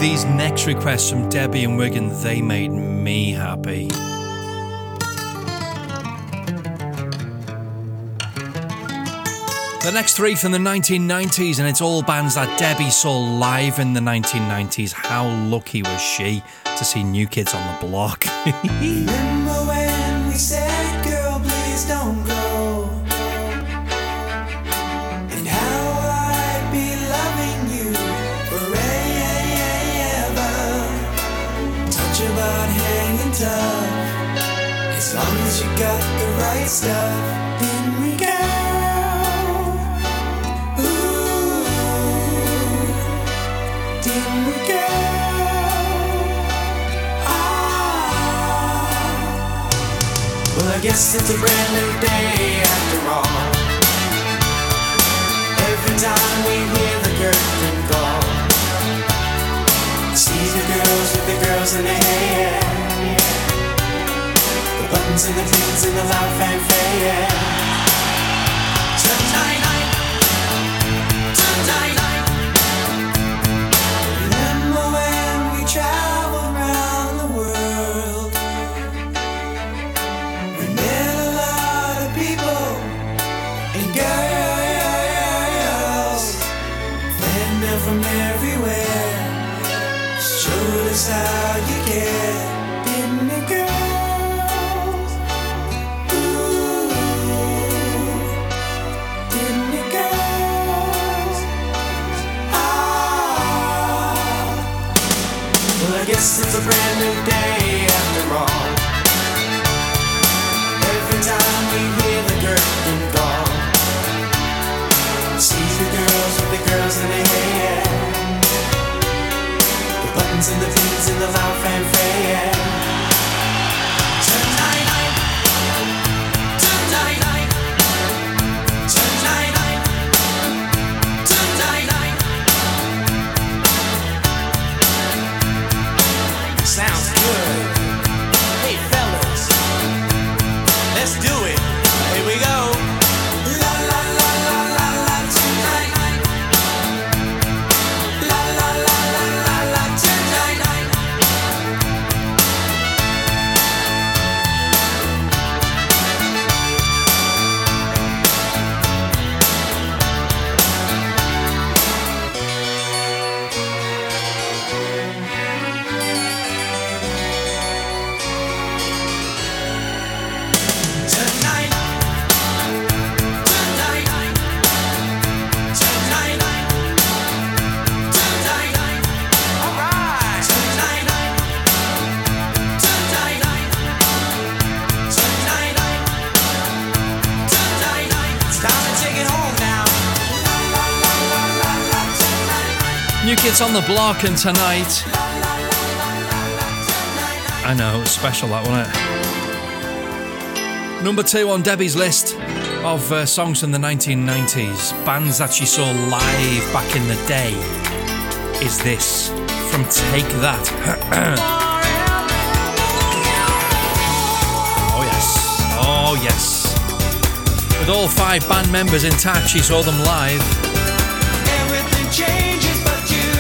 These next requests from Debbie and Wigan, they made me happy. The next three from the 1990s, and it's all bands that Debbie saw live in the 1990s. How lucky was she to see New Kids on the Block? guess it's a brand new day after all. Every time we hear the curtain call, see the girls with the girls in their hair, the buttons and the pins and the loud fanfare. On the Block, and tonight. I know, it's special that, wasn't it? Number two on Debbie's list of uh, songs from the 1990s, bands that she saw live back in the day, is this from Take That. oh, yes. Oh, yes. With all five band members intact, she saw them live.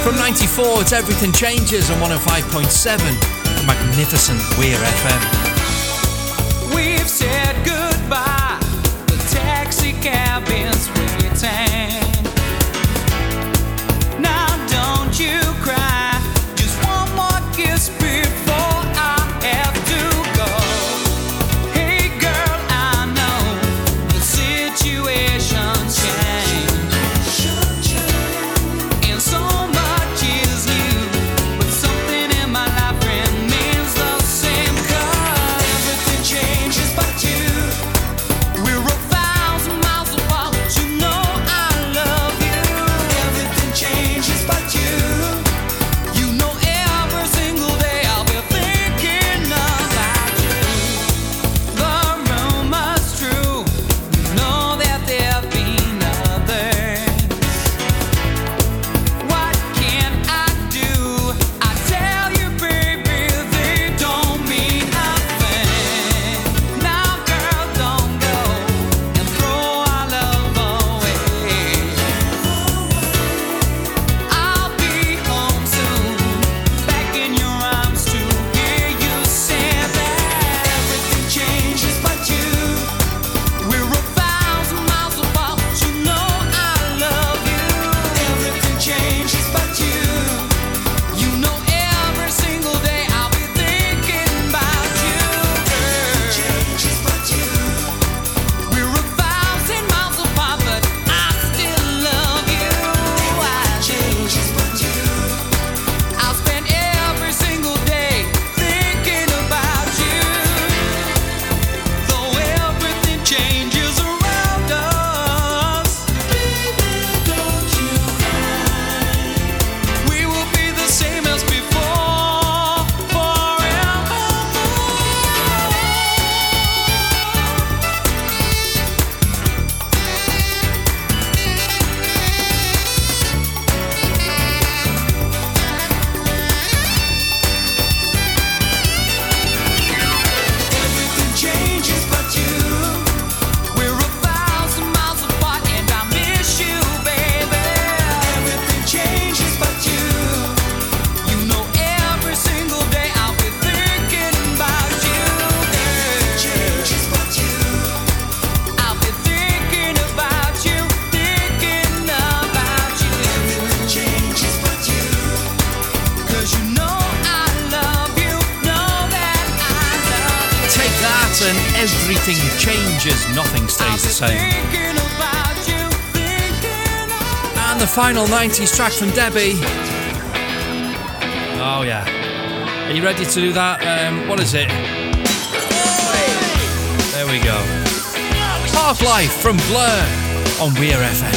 From 94, it's Everything Changes on 105.7, magnificent Weir FM. Final 90s track from Debbie. Oh, yeah. Are you ready to do that? Um, what is it? There we go. Parklife from Blur on Weir FM.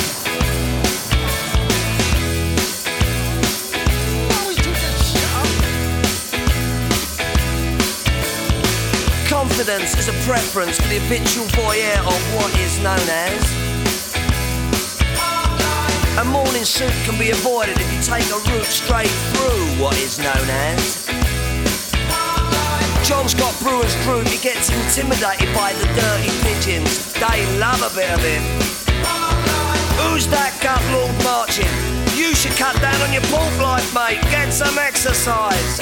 Confidence is a preference for the habitual voyeur of what is known as. A morning suit can be avoided if you take a route straight through what is known as. John's got brewer's fruit, he gets intimidated by the dirty pigeons. They love a bit of him. Who's that gut lord marching? You should cut down on your pork life, mate. Get some exercise.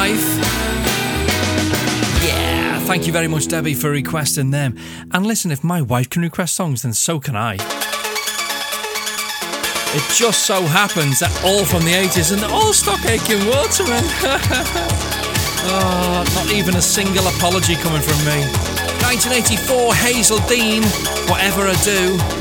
Life. Yeah, thank you very much, Debbie, for requesting them. And listen, if my wife can request songs, then so can I. It just so happens that all from the 80s and all Stock Aitken Waterman. oh, not even a single apology coming from me. 1984, Hazell Dean, Whatever I Do.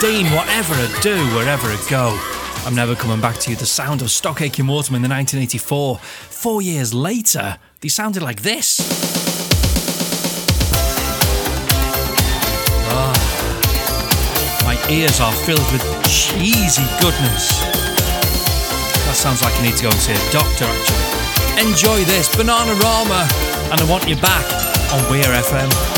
Dean, whatever I do, wherever I go. I'm never coming back to you. The sound of Stock Aitken Waterman in 1984. Four years later, they sounded like this. Oh, my ears are filled with cheesy goodness. That sounds like you need to go and see a doctor, actually. Enjoy this, Bananarama, and I want you back on Weir FM.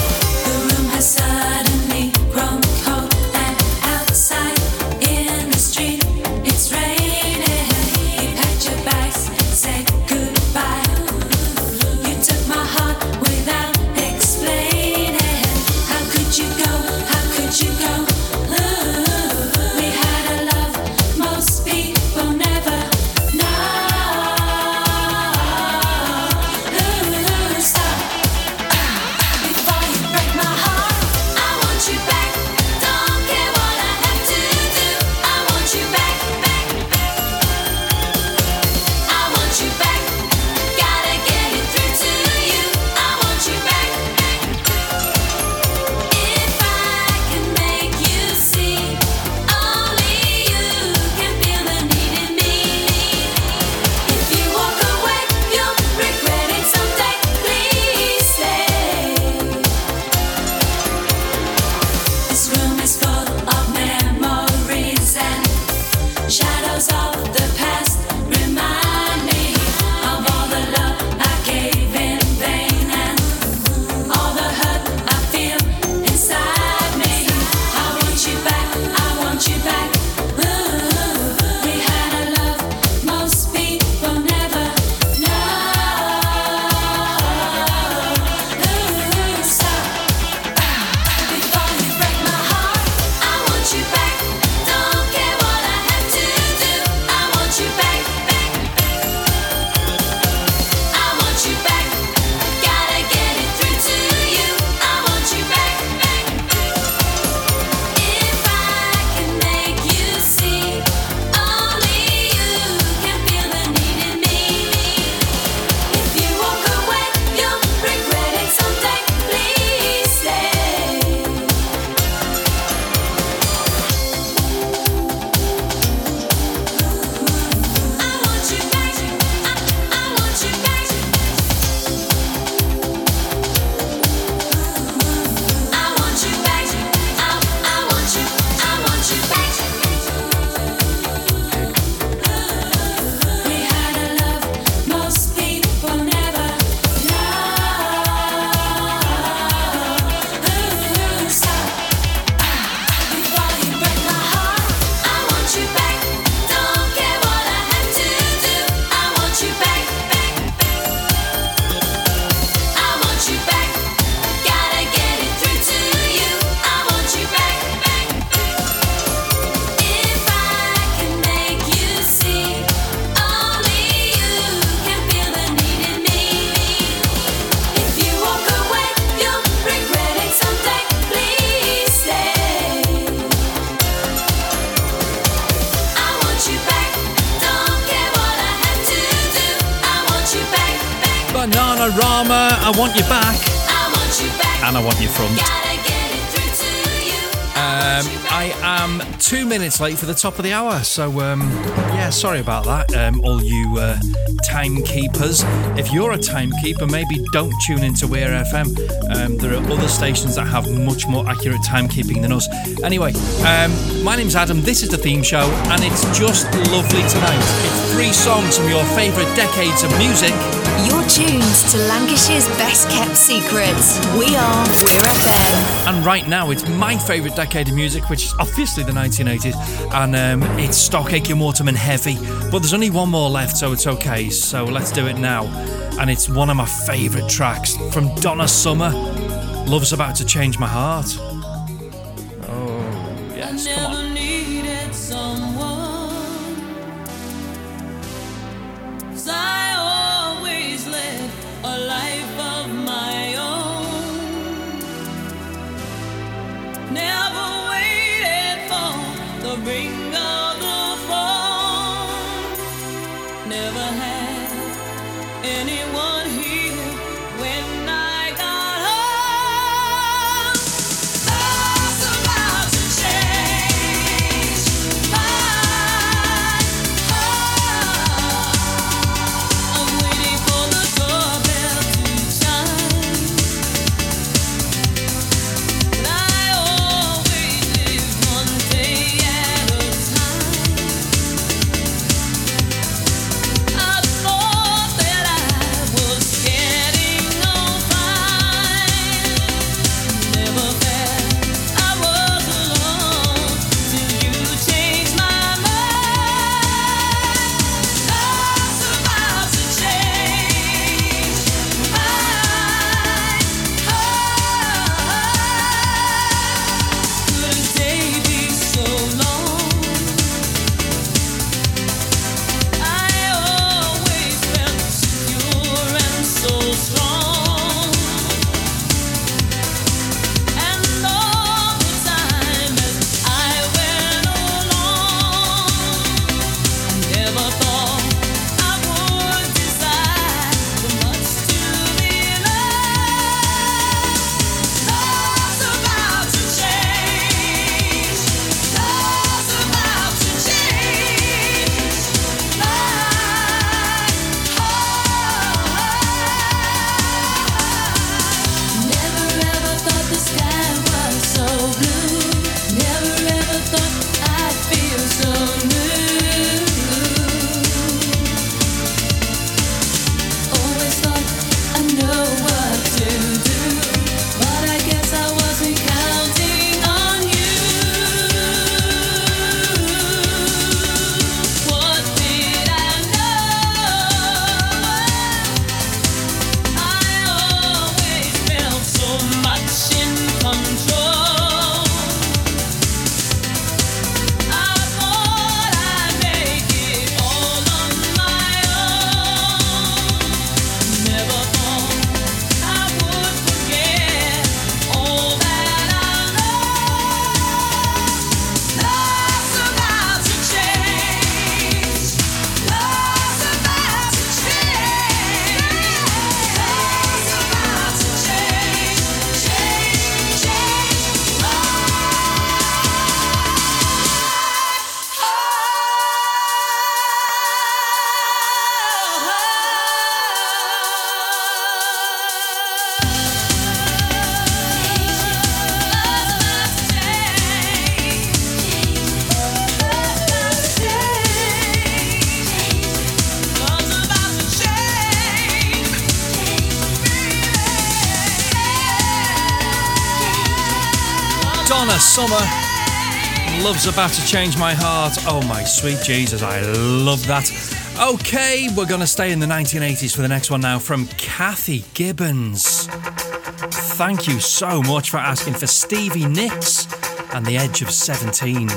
late for the top of the hour. So, um, yeah, sorry about that, um, all you uh, timekeepers. If you're a timekeeper, maybe don't tune into Weir FM. Um, there are other stations that have much more accurate timekeeping than us. Anyway, um, my name's Adam. This is the theme show, and it's just lovely tonight. It's three songs from your favourite decades of music. You're tuned to Lancashire's best kept secrets. We are Weir FM. And right now, it's my favourite decade of music, which is obviously the 1980s, and um, it's Stock Aitken Waterman Heavy. But there's only one more left, so it's okay. So let's do it now. And it's one of my favourite tracks from Donna Summer. Love's About to Change My Heart. love's about to change my heart. Oh my sweet Jesus, I love that. Okay, we're going to stay in the 1980s for the next one now from Kathy Gibbons. Thank you so much for asking for Stevie Nicks and the Edge of 17.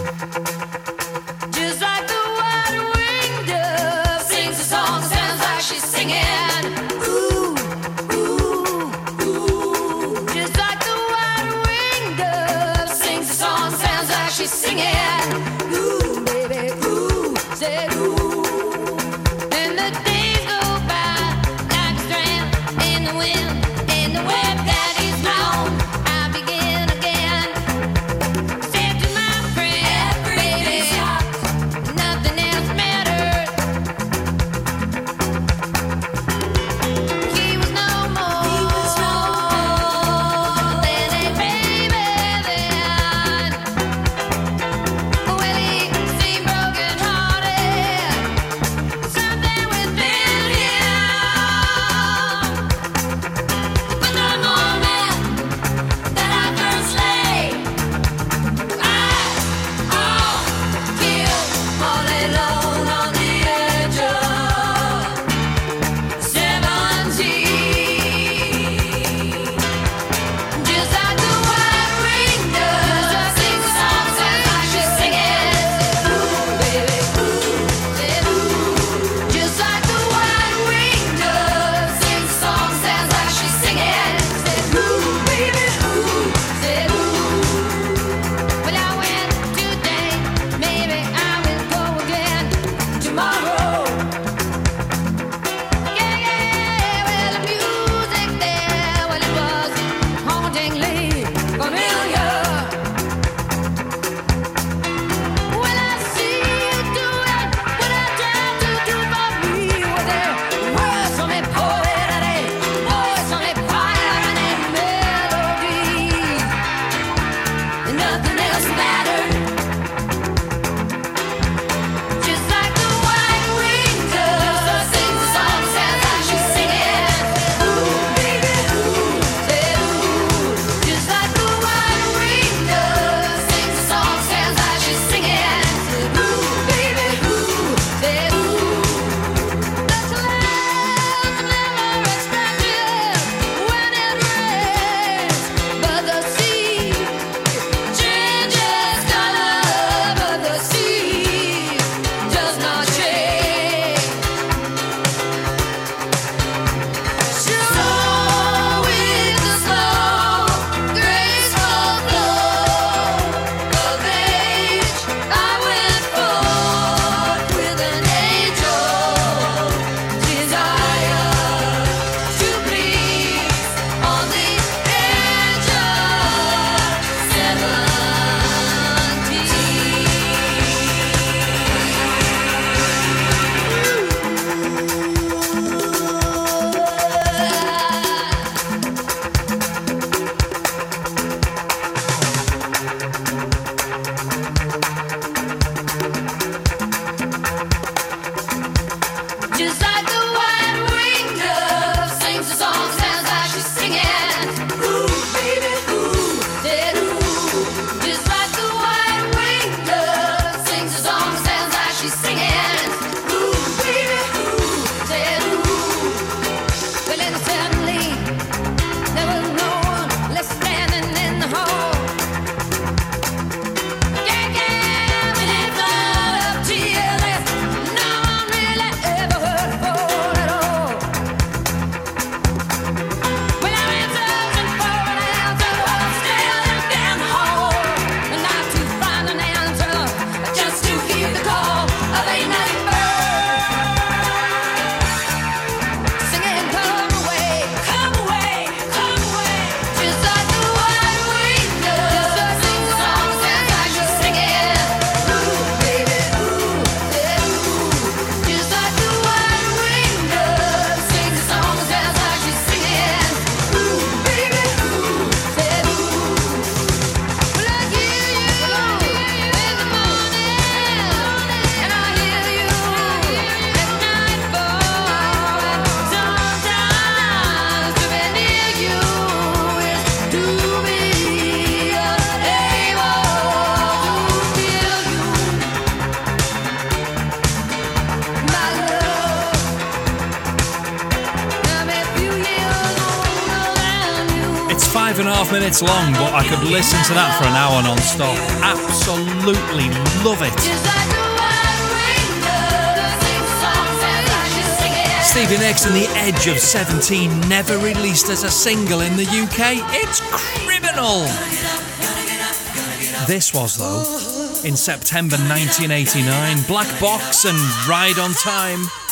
Minutes long, but I could listen to that for an hour non stop. Absolutely love it. Stevie Nicks and The Edge of 17 never released as a single in the UK. It's criminal. This was, though, in September 1989. Black Box and Ride on Time.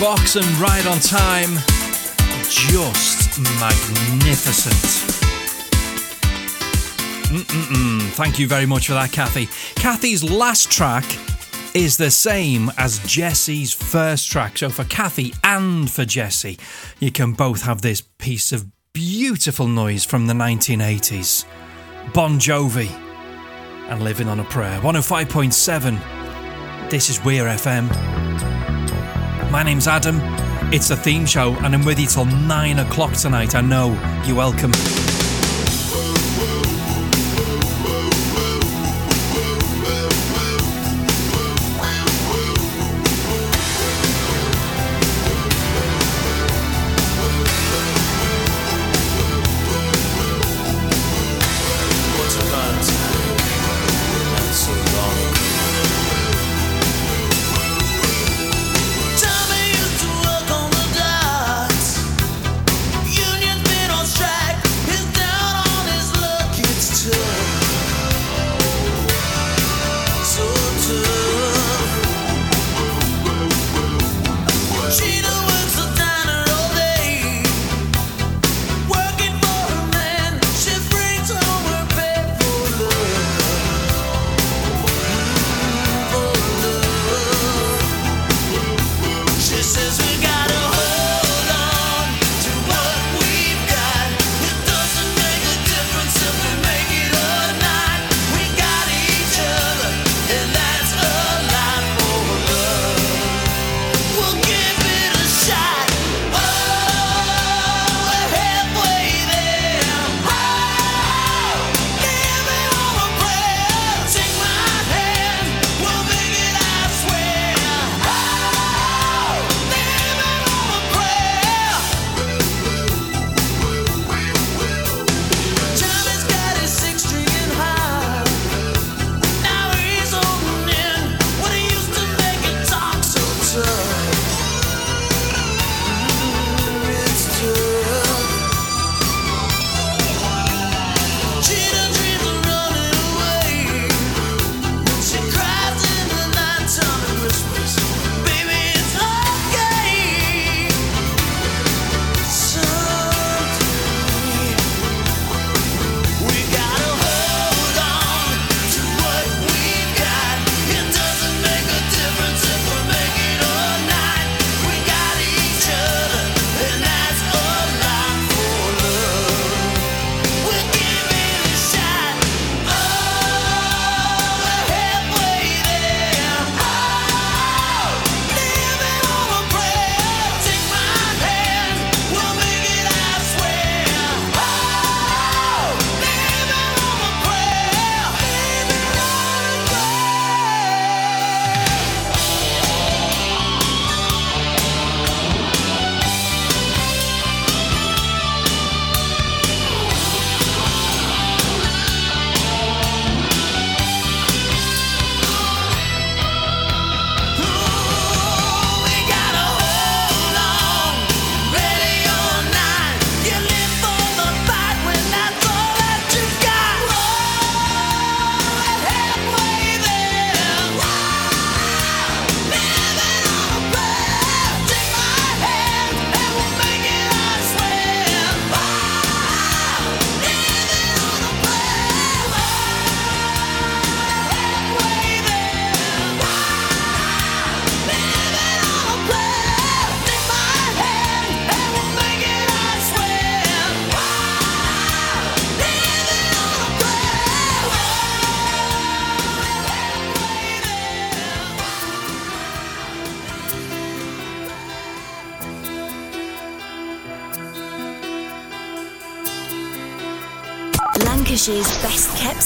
Box and Ride on Time. Just magnificent. Mm-mm-mm. Thank you very much for that, Kathy. Kathy's last track is the same as Jesse's first track. So for Kathy and for Jesse, you can both have this piece of beautiful noise from the 1980s. Bon Jovi and Living on a Prayer. 105.7. This is Weir FM. My name's Adam. It's a theme show, and I'm with you till nine o'clock tonight. I know. You're welcome.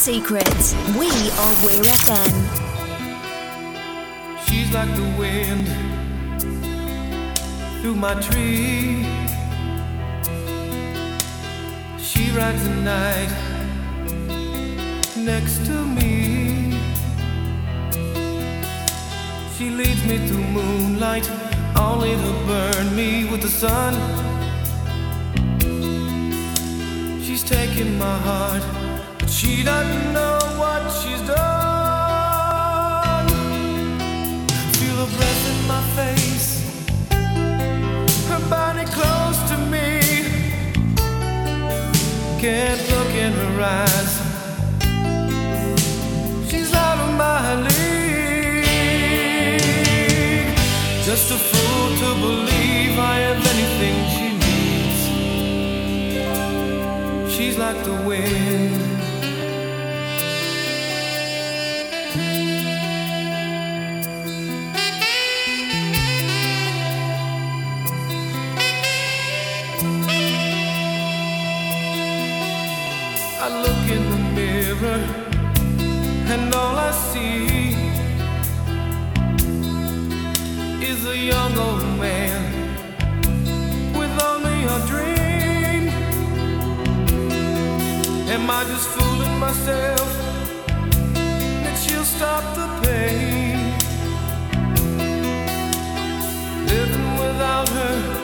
secrets. We are Weir FM. She's like the wind through my tree. She rides the night next to me. She leads me through moonlight, only to burn me with the sun. She's taking my heart she doesn't know what she's done. Feel her breath in my face, her body close to me. Can't look in her eyes. She's out of my league. Just a fool to believe I am anything she needs. She's like the wind. Is a young old man with only a dream. Am I just fooling myself that she'll stop the pain? Living without her,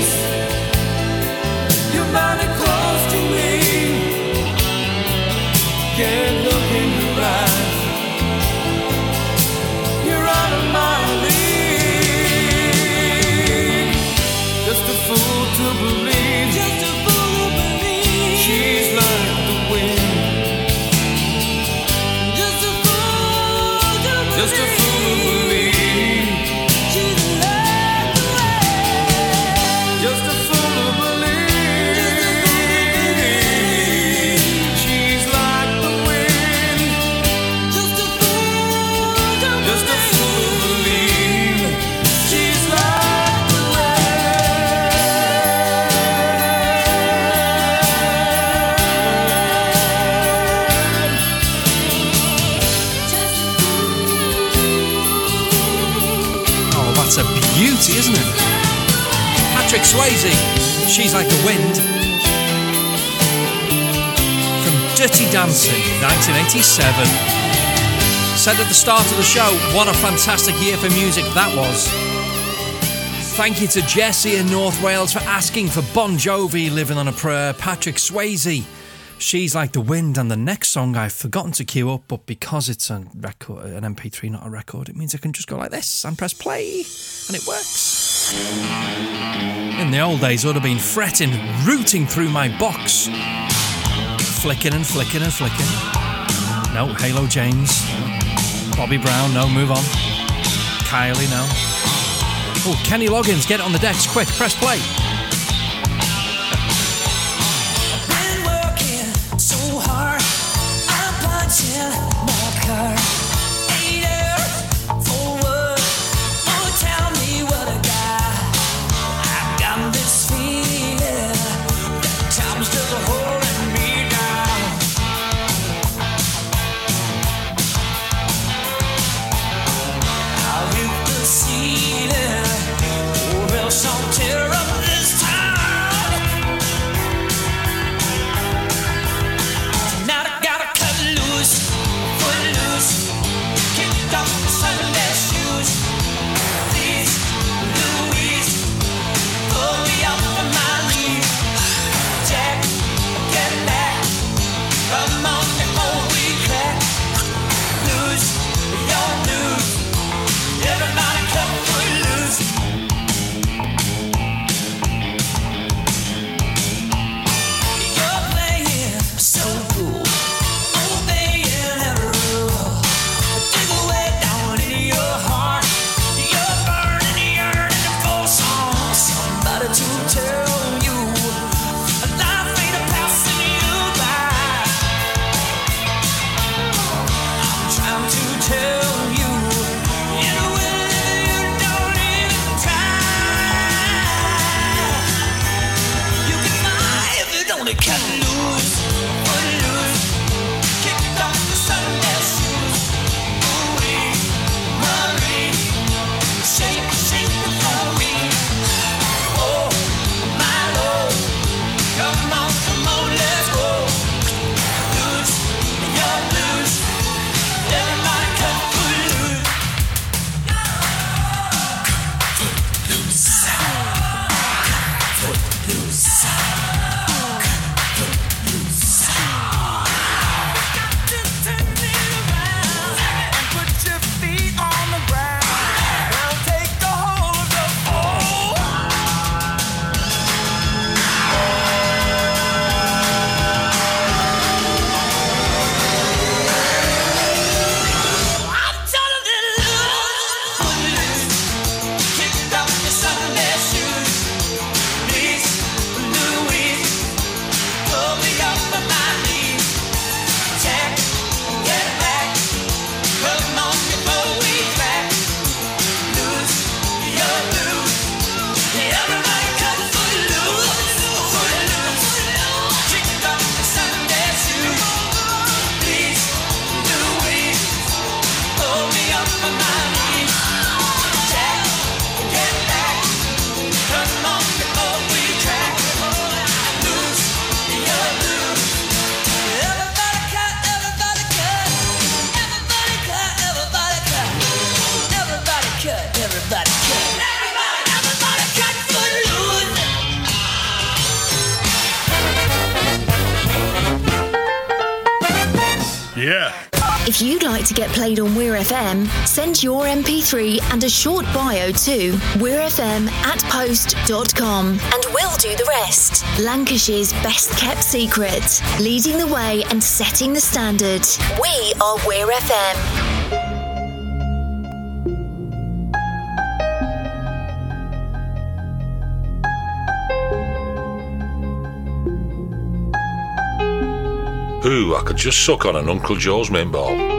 Swayze, She's Like the Wind. From Dirty Dancing, 1987. Said at the start of the show, what a fantastic year for music that was. Thank you to Jesse in North Wales for asking for Bon Jovi, Living on a Prayer, Patrick Swayze, She's Like the Wind, and the next song I've forgotten to queue up, but because it's a record, an MP3, not a record, it means I can just go like this and press play, and it works. In the old days, I would have been fretting, rooting through my box, flicking and flicking and flicking. No, Halo James. Bobby Brown, no, move on. Kylie, no. Oh, Kenny Loggins, get on the decks, quick, press play. Your MP3 and a short bio to weirfm at post.com and we'll do the rest. Lancashire's best kept secret, leading the way and setting the standard. We are Weir FM. Ooh, I could just suck on an Uncle Joe's mint ball.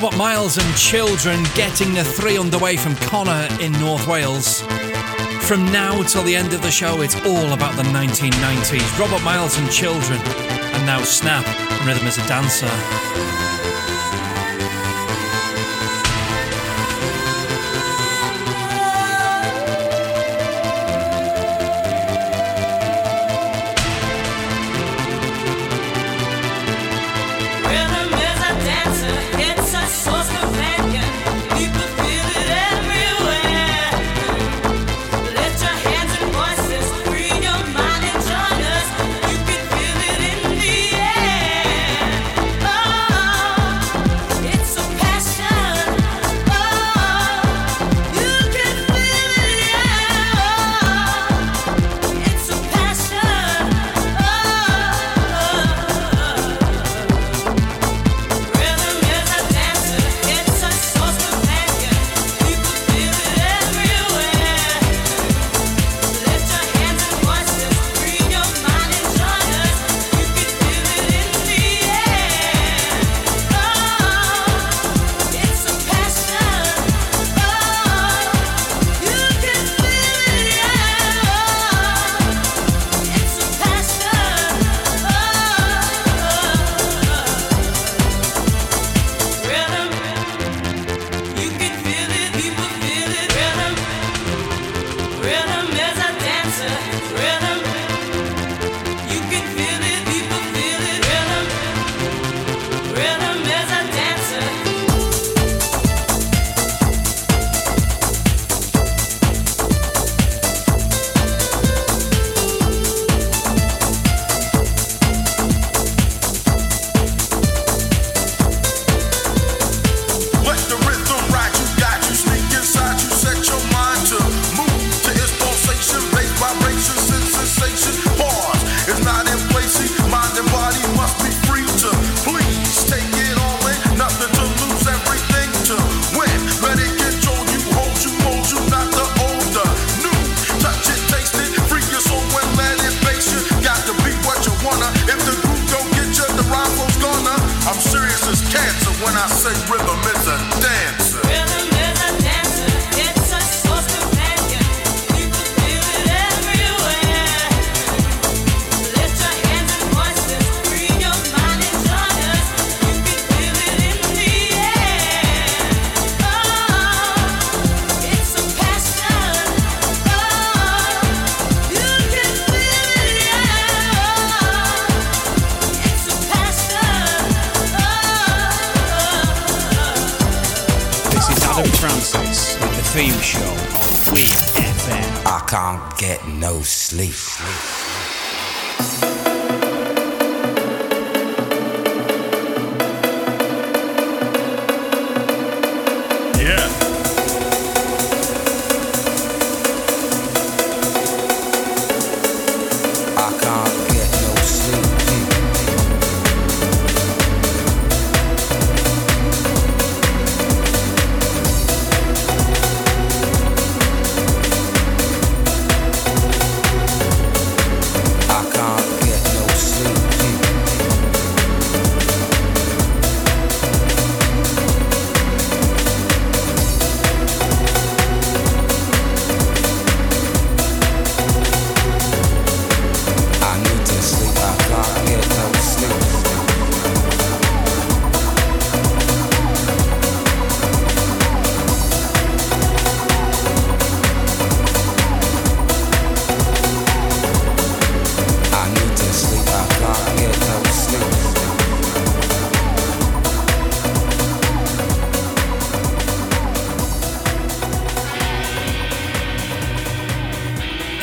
Robert Miles and children getting the three underway from Connor in North Wales. From now till the end of the show, it's all about the 1990s. Robert Miles and children, and now Snap, Rhythm Is a Dancer.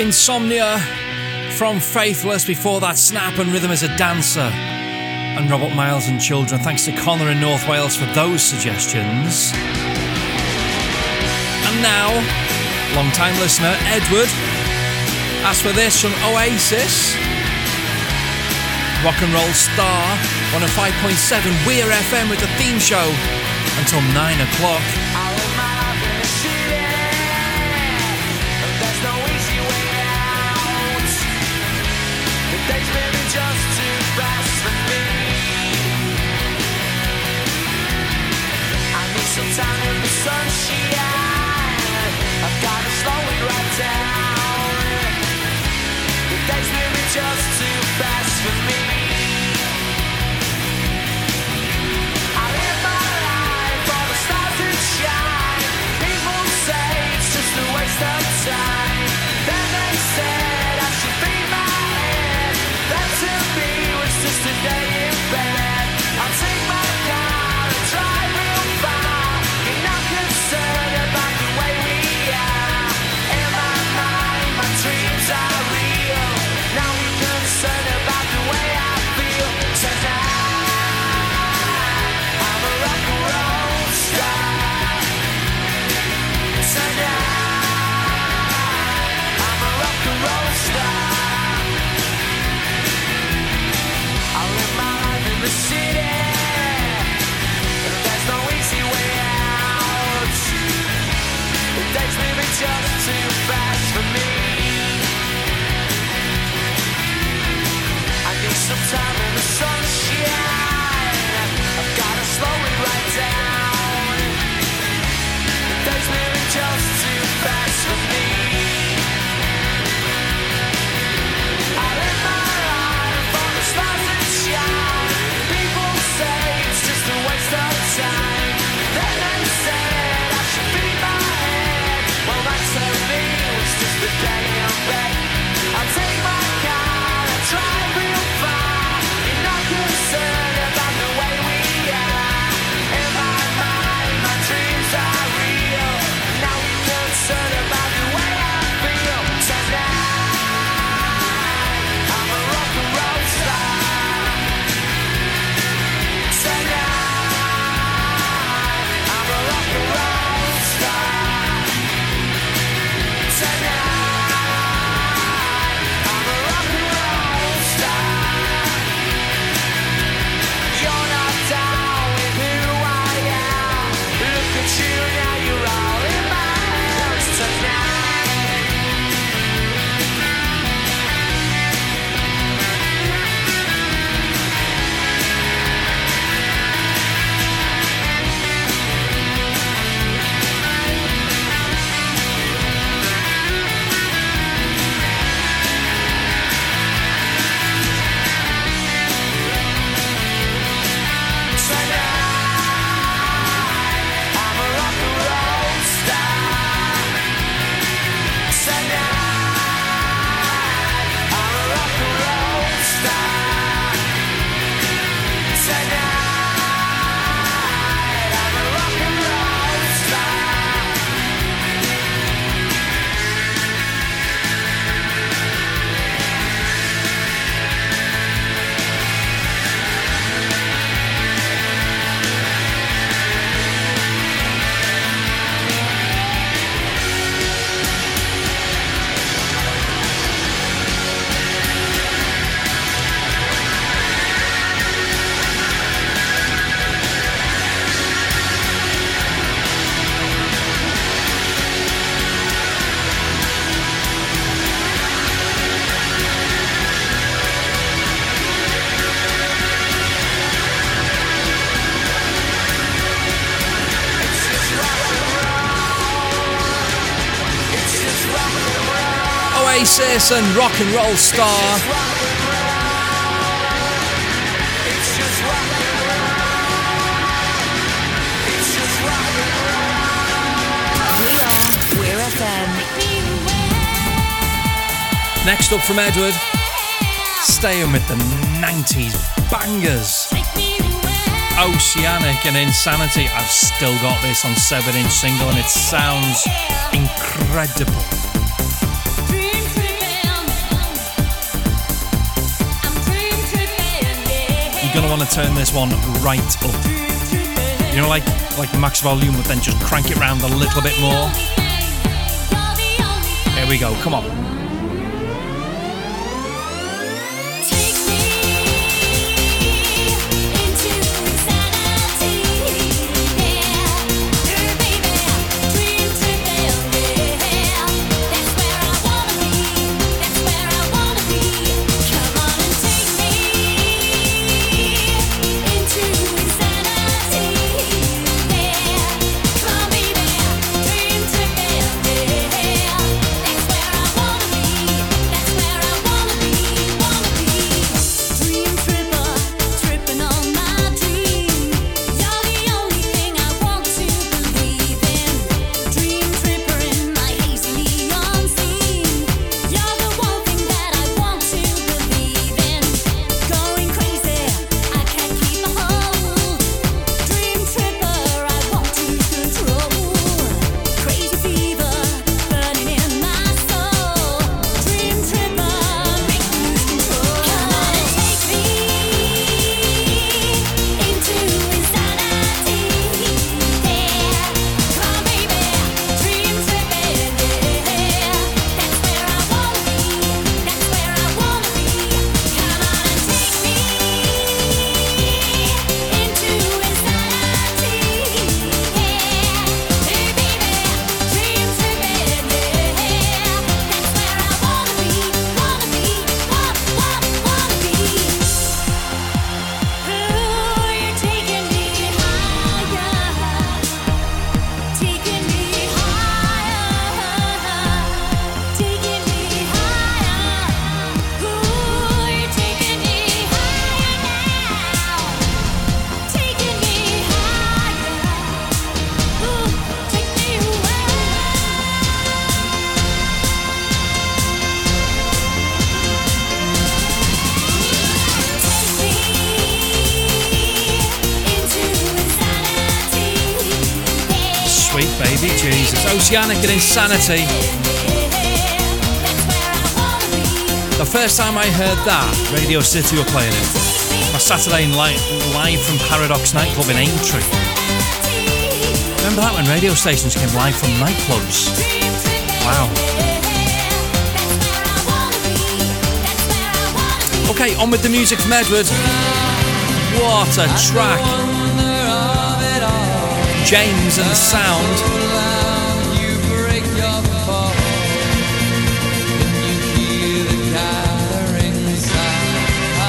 Insomnia from Faithless. Before that, Snap and Rhythm Is a Dancer. And Robert Miles and Children. Thanks to Connor in North Wales for those suggestions. And now, long time listener Edward asked for this from Oasis. Rock and Roll Star on a 5.7 Weir FM with the theme show until 9 o'clock. just And rock and roll star. Next up from Edward, staying with the 90s bangers. Oceanic and Insanity. I've still got this on 7 inch single and it sounds incredible. Gonna want to turn this one right up. You know, like like max volume, but then just crank it round a little bit more. Here we go. Come on. Sweet baby Jesus. Oceanic and Insanity. The first time I heard that, Radio City were playing it. My Saturday night live from Paradox Nightclub in Aintree. Remember that when radio stations came live from nightclubs? Wow. Okay, on with the music from Edward. What a track. James and the Sound.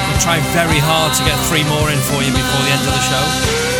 We'll try very hard to get three more in for you before the end of the show.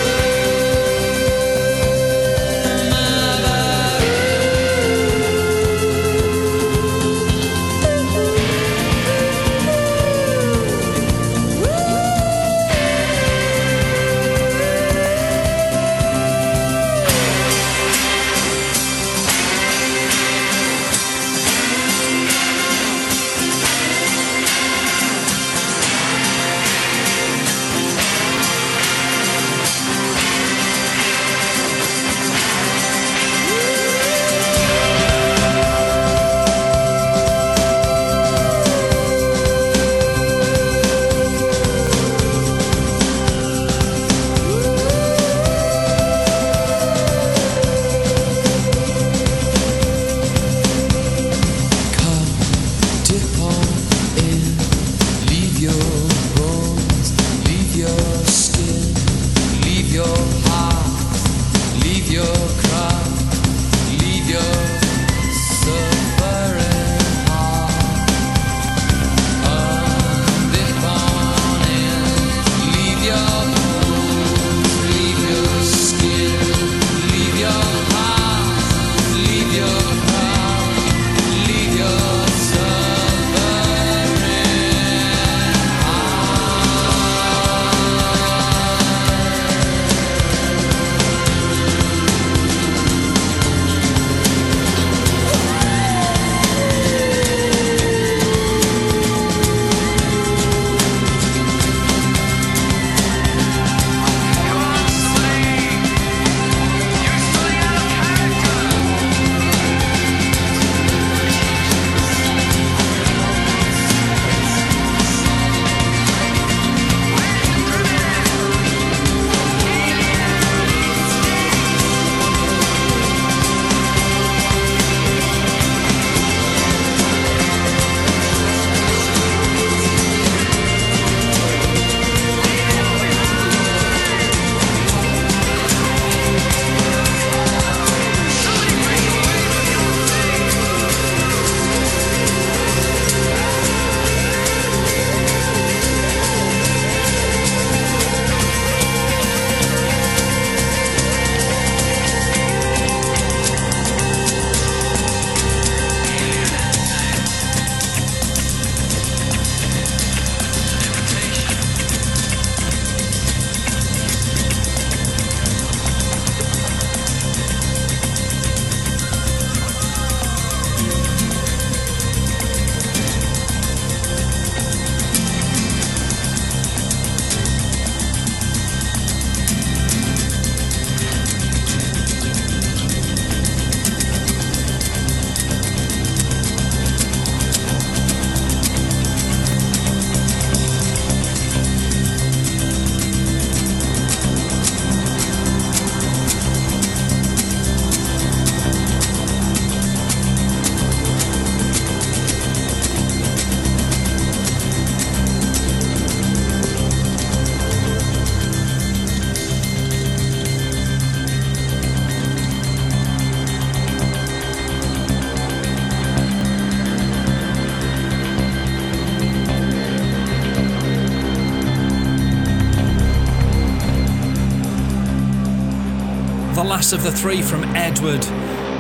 Last of the three from Edward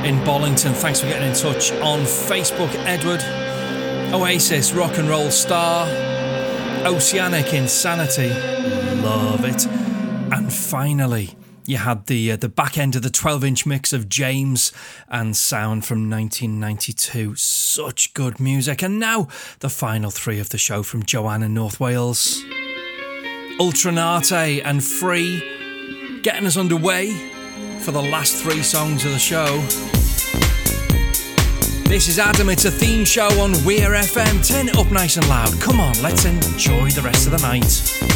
in Bollington. Thanks for getting in touch on Facebook, Edward. Oasis, Rock and Roll Star. Oceanic Insanity. Love it. And finally, you had the uh, the back end of the 12 inch mix of James and Sound from 1992. Such good music. And now the final three of the show from Joanna North Wales. Ultra Naté and Free getting us underway for the last three songs of the show. This is Adam, it's a theme show on Weir FM. Turn it up nice and loud. Come on, let's enjoy the rest of the night.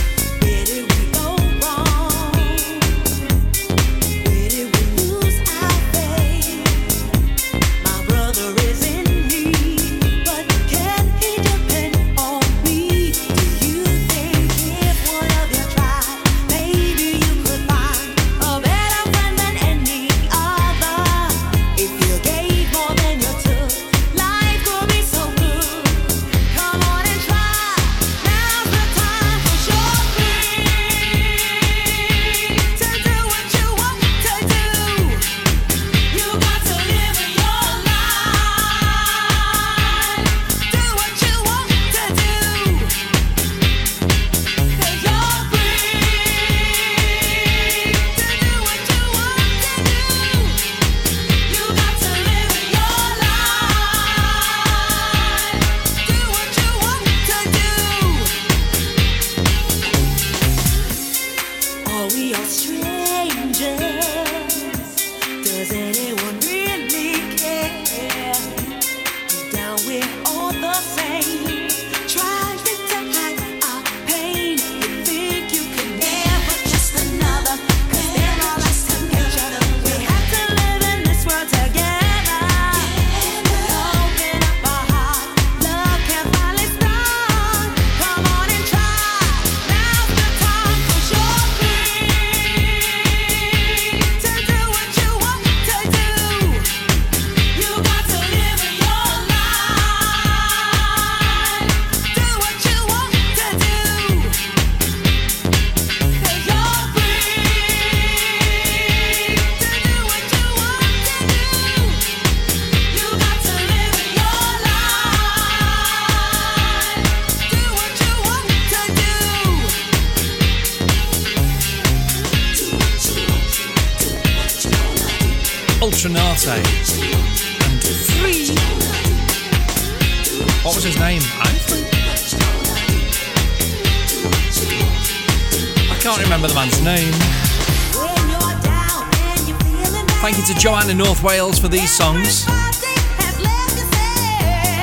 North Wales for these songs.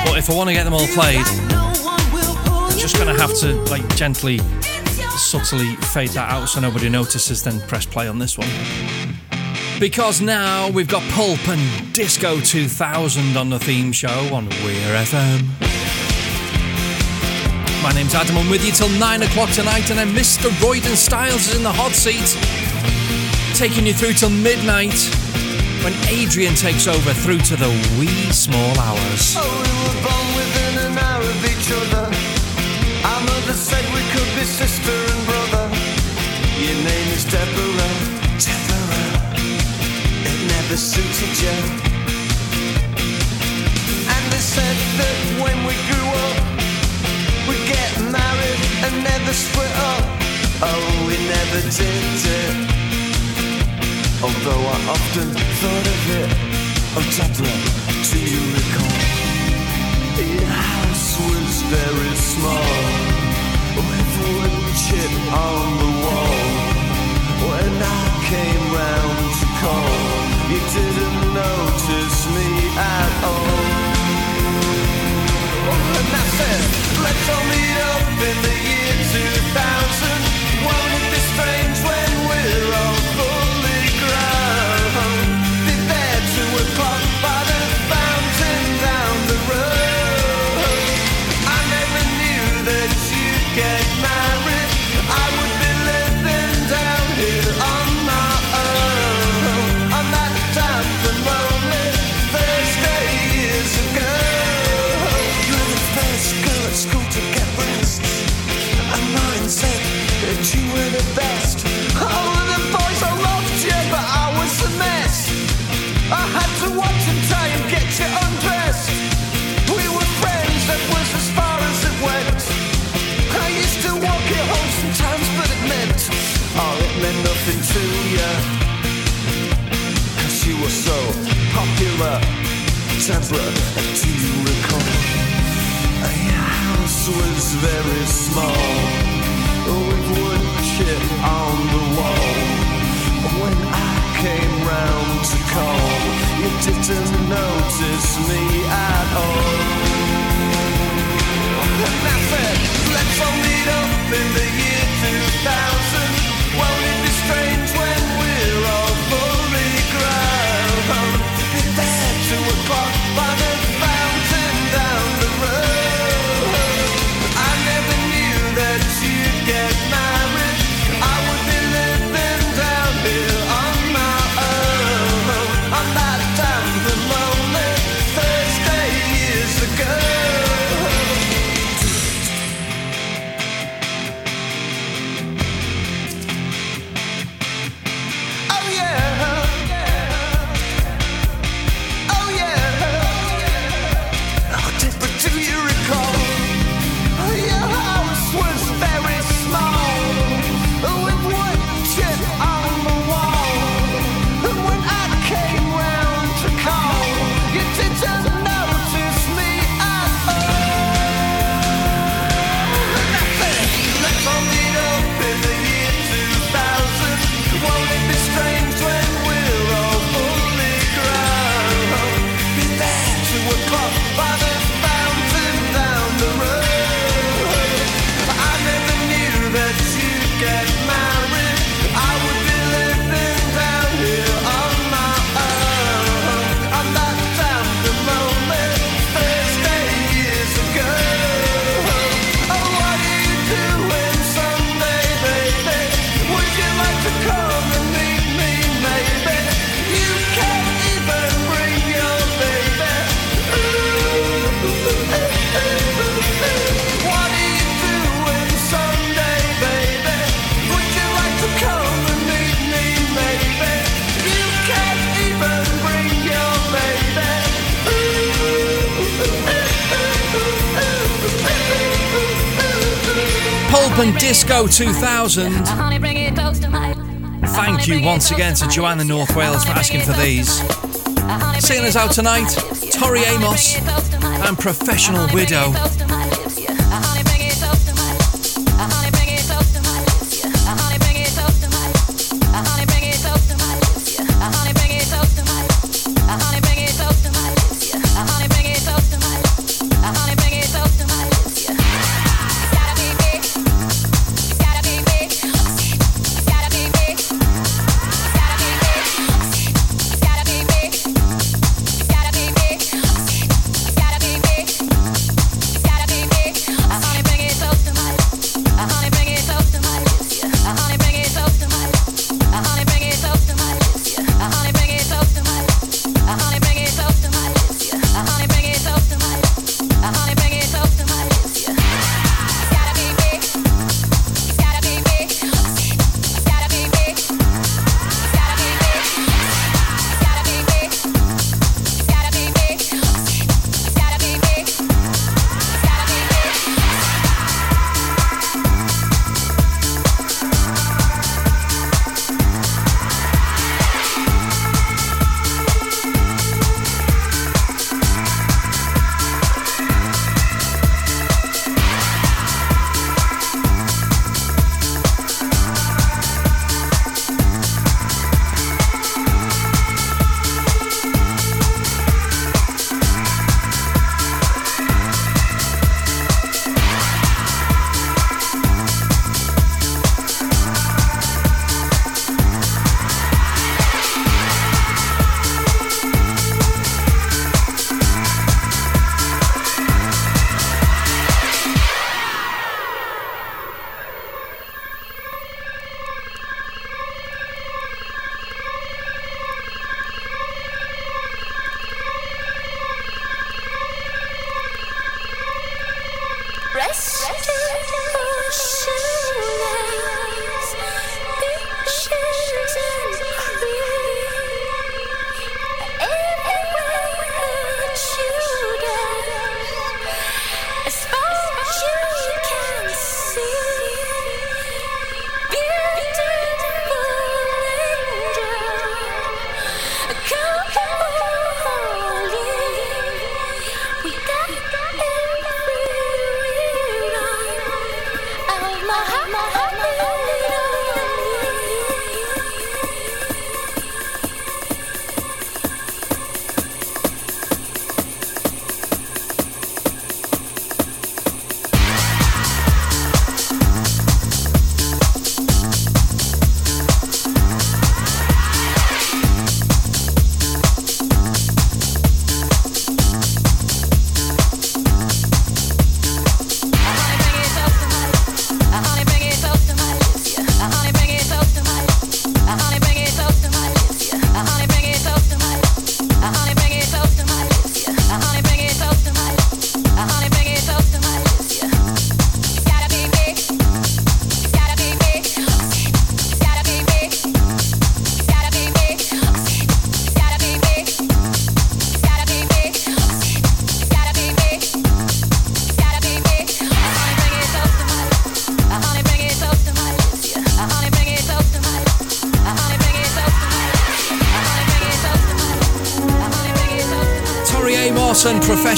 But if I want to get them all played, I'm just going to have to like gently, subtly fade that out so nobody notices. Then press play on this one. Because now we've got Pulp and Disco 2000 on the theme show on Weir FM. My name's Adam, I'm with you till 9 o'clock tonight, and then Mr. Royden Styles is in the hot seat, taking you through till midnight when Adrian takes over through to the wee small hours. Oh, we were born within an hour of each other. Our mother said we could be sister and brother. Your name is Deborah, Deborah. It never suited you. And they said that when we grew up, we'd get married and never split up. Oh, we never did it. Although I often thought of it. Oh, Deborah, do you recall? Your house was very small, with wood chip on the wall. When I came round to call, you didn't notice me at all. And I said, let's all meet up in the year 2000. Won't it be strange when we're all fully nothing to you Cause you were so popular Deborah, do you recall? Your house was very small With wood chip on the wall. When I came round to call You didn't notice me at all. And I said, Let's all meet up in the year 2000 2000. Thank you once again to Joanna North Wales for asking for these. Seeing us out tonight, Tori Amos and Professional Widow.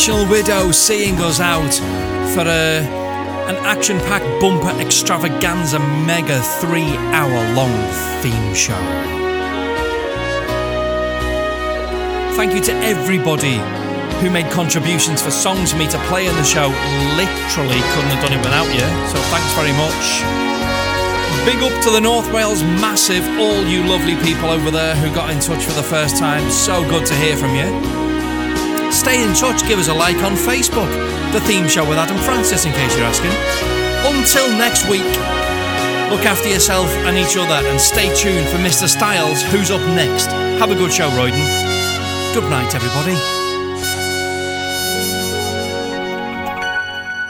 Professional Widow seeing us out for a, an action packed bumper extravaganza mega three hour long theme show. Thank you to everybody who made contributions for songs for me to play in the show. Literally couldn't have done it without you, so thanks very much. Big up to the North Wales Massive, all you lovely people over there who got in touch for the first time. So good to hear from you. Stay in touch, give us a like on Facebook. The theme show with Adam Francis, in case you're asking. Until next week, look after yourself and each other and stay tuned for Mr. Styles, who's up next. Have a good show, Royden. Good night, everybody.